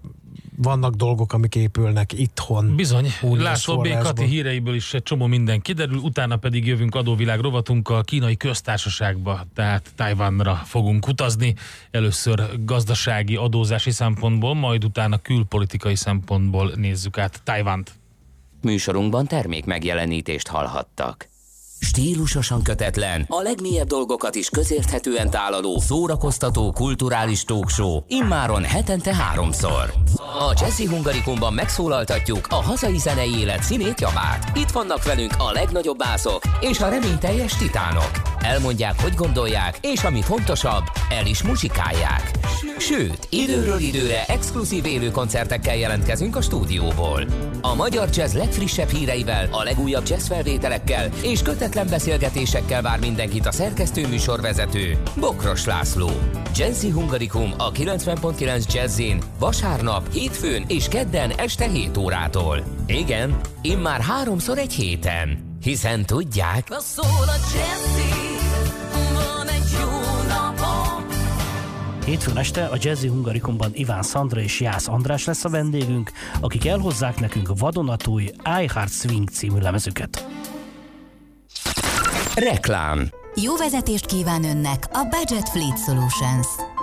vannak dolgok, amik épülnek itthon. Bizony, László B. Kati híreiből is egy csomó minden kiderül, utána pedig jövünk adóvilág rovatunkkal kínai köztársaságba, tehát Tajvanra fogunk utazni. Először gazdasági, adózási szempontból, majd utána külpolitikai szempontból nézzük át Tajvant. Műsorunkban termék megjelenítést hallhattak. Stílusosan kötetlen, a legmélyebb dolgokat is közérthetően tálaló, szórakoztató, kulturális talkshow, immáron hetente háromszor. A Jazzy Hungarikumban megszólaltatjuk a hazai zenei élet színét javát. Itt vannak velünk a legnagyobb bászok és a reményteljes titánok. Elmondják, hogy gondolják, és ami fontosabb, el is muzsikálják. Sőt, időről időre exkluzív élő koncertekkel jelentkezünk a stúdióból. A magyar jazz legfrissebb híreivel, a legújabb jazz felvételekkel és kötetlen beszélgetésekkel vár mindenkit a szerkesztő műsorvezető Bokros László. Jazzy Hungarikum a 90.9 Jazzin vasárnap, hétfőn és kedden este 7 órától. Igen, immár háromszor egy héten. Hiszen tudják... Szól a Jazzy, Hétfőn este a Jazzy Hungarikumban Iván Szandra és Jász András lesz a vendégünk, akik elhozzák nekünk vadonatúj I Heart Swing című lemezüket. Reklám Jó vezetést kíván önnek a Budget Fleet Solutions.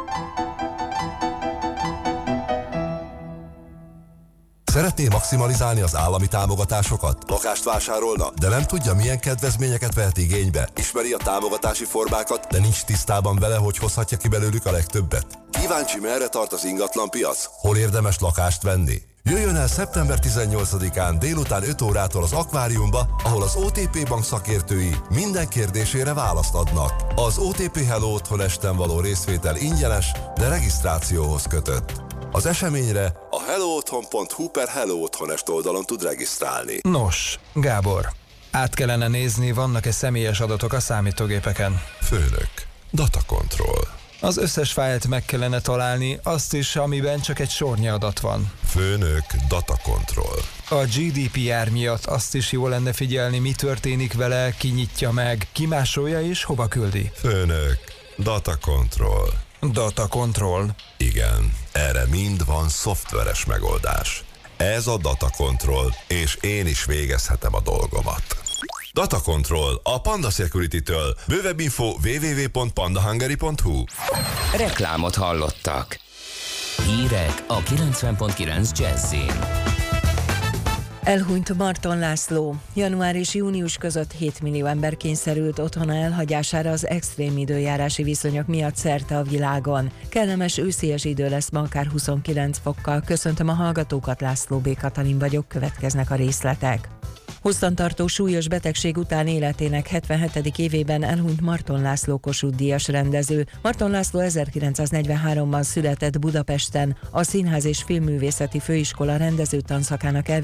Szeretné maximalizálni az állami támogatásokat? Lakást vásárolna, de nem tudja, milyen kedvezményeket vehet igénybe? Ismeri a támogatási formákat, de nincs tisztában vele, hogy hozhatja ki belőlük a legtöbbet? Kíváncsi, merre tart az ingatlan piac? Hol érdemes lakást venni? Jöjjön el szeptember 18-án délután 5 órától az akváriumba, ahol az OTP bank szakértői minden kérdésére választ adnak. Az OTP Hello Otthon esten való részvétel ingyenes, de regisztrációhoz kötött. Az eseményre a hellootthon.hu per Hello Otthonest oldalon tud regisztrálni. Nos, Gábor, át kellene nézni, vannak-e személyes adatok a számítógépeken. Főnök, data control. Az összes fájlt meg kellene találni, azt is, amiben csak egy sornyi adat van. Főnök, data control. A GDPR miatt azt is jó lenne figyelni, mi történik vele, ki nyitja meg, ki másolja és hova küldi. Főnök, data control. Data control. Igen, erre mind van szoftveres megoldás. Ez a data control, és én is végezhetem a dolgomat. Data Control a Panda Security-től. Bővebb info www.pandahungary.hu Reklámot hallottak. Hírek a 90.9 Jazzin. Elhunyt Marton László. Január és június között 7 millió ember kényszerült otthona elhagyására az extrém időjárási viszonyok miatt szerte a világon. Kellemes őszies idő lesz ma akár 29 fokkal. Köszöntöm a hallgatókat, László B. Katalin vagyok, következnek a részletek. Hosszantartó súlyos betegség után életének 77. évében elhunyt Marton László Kossuth Díjas rendező. Marton László 1943-ban született Budapesten, a Színház és Filmművészeti Főiskola rendező tanszakának elvégzésével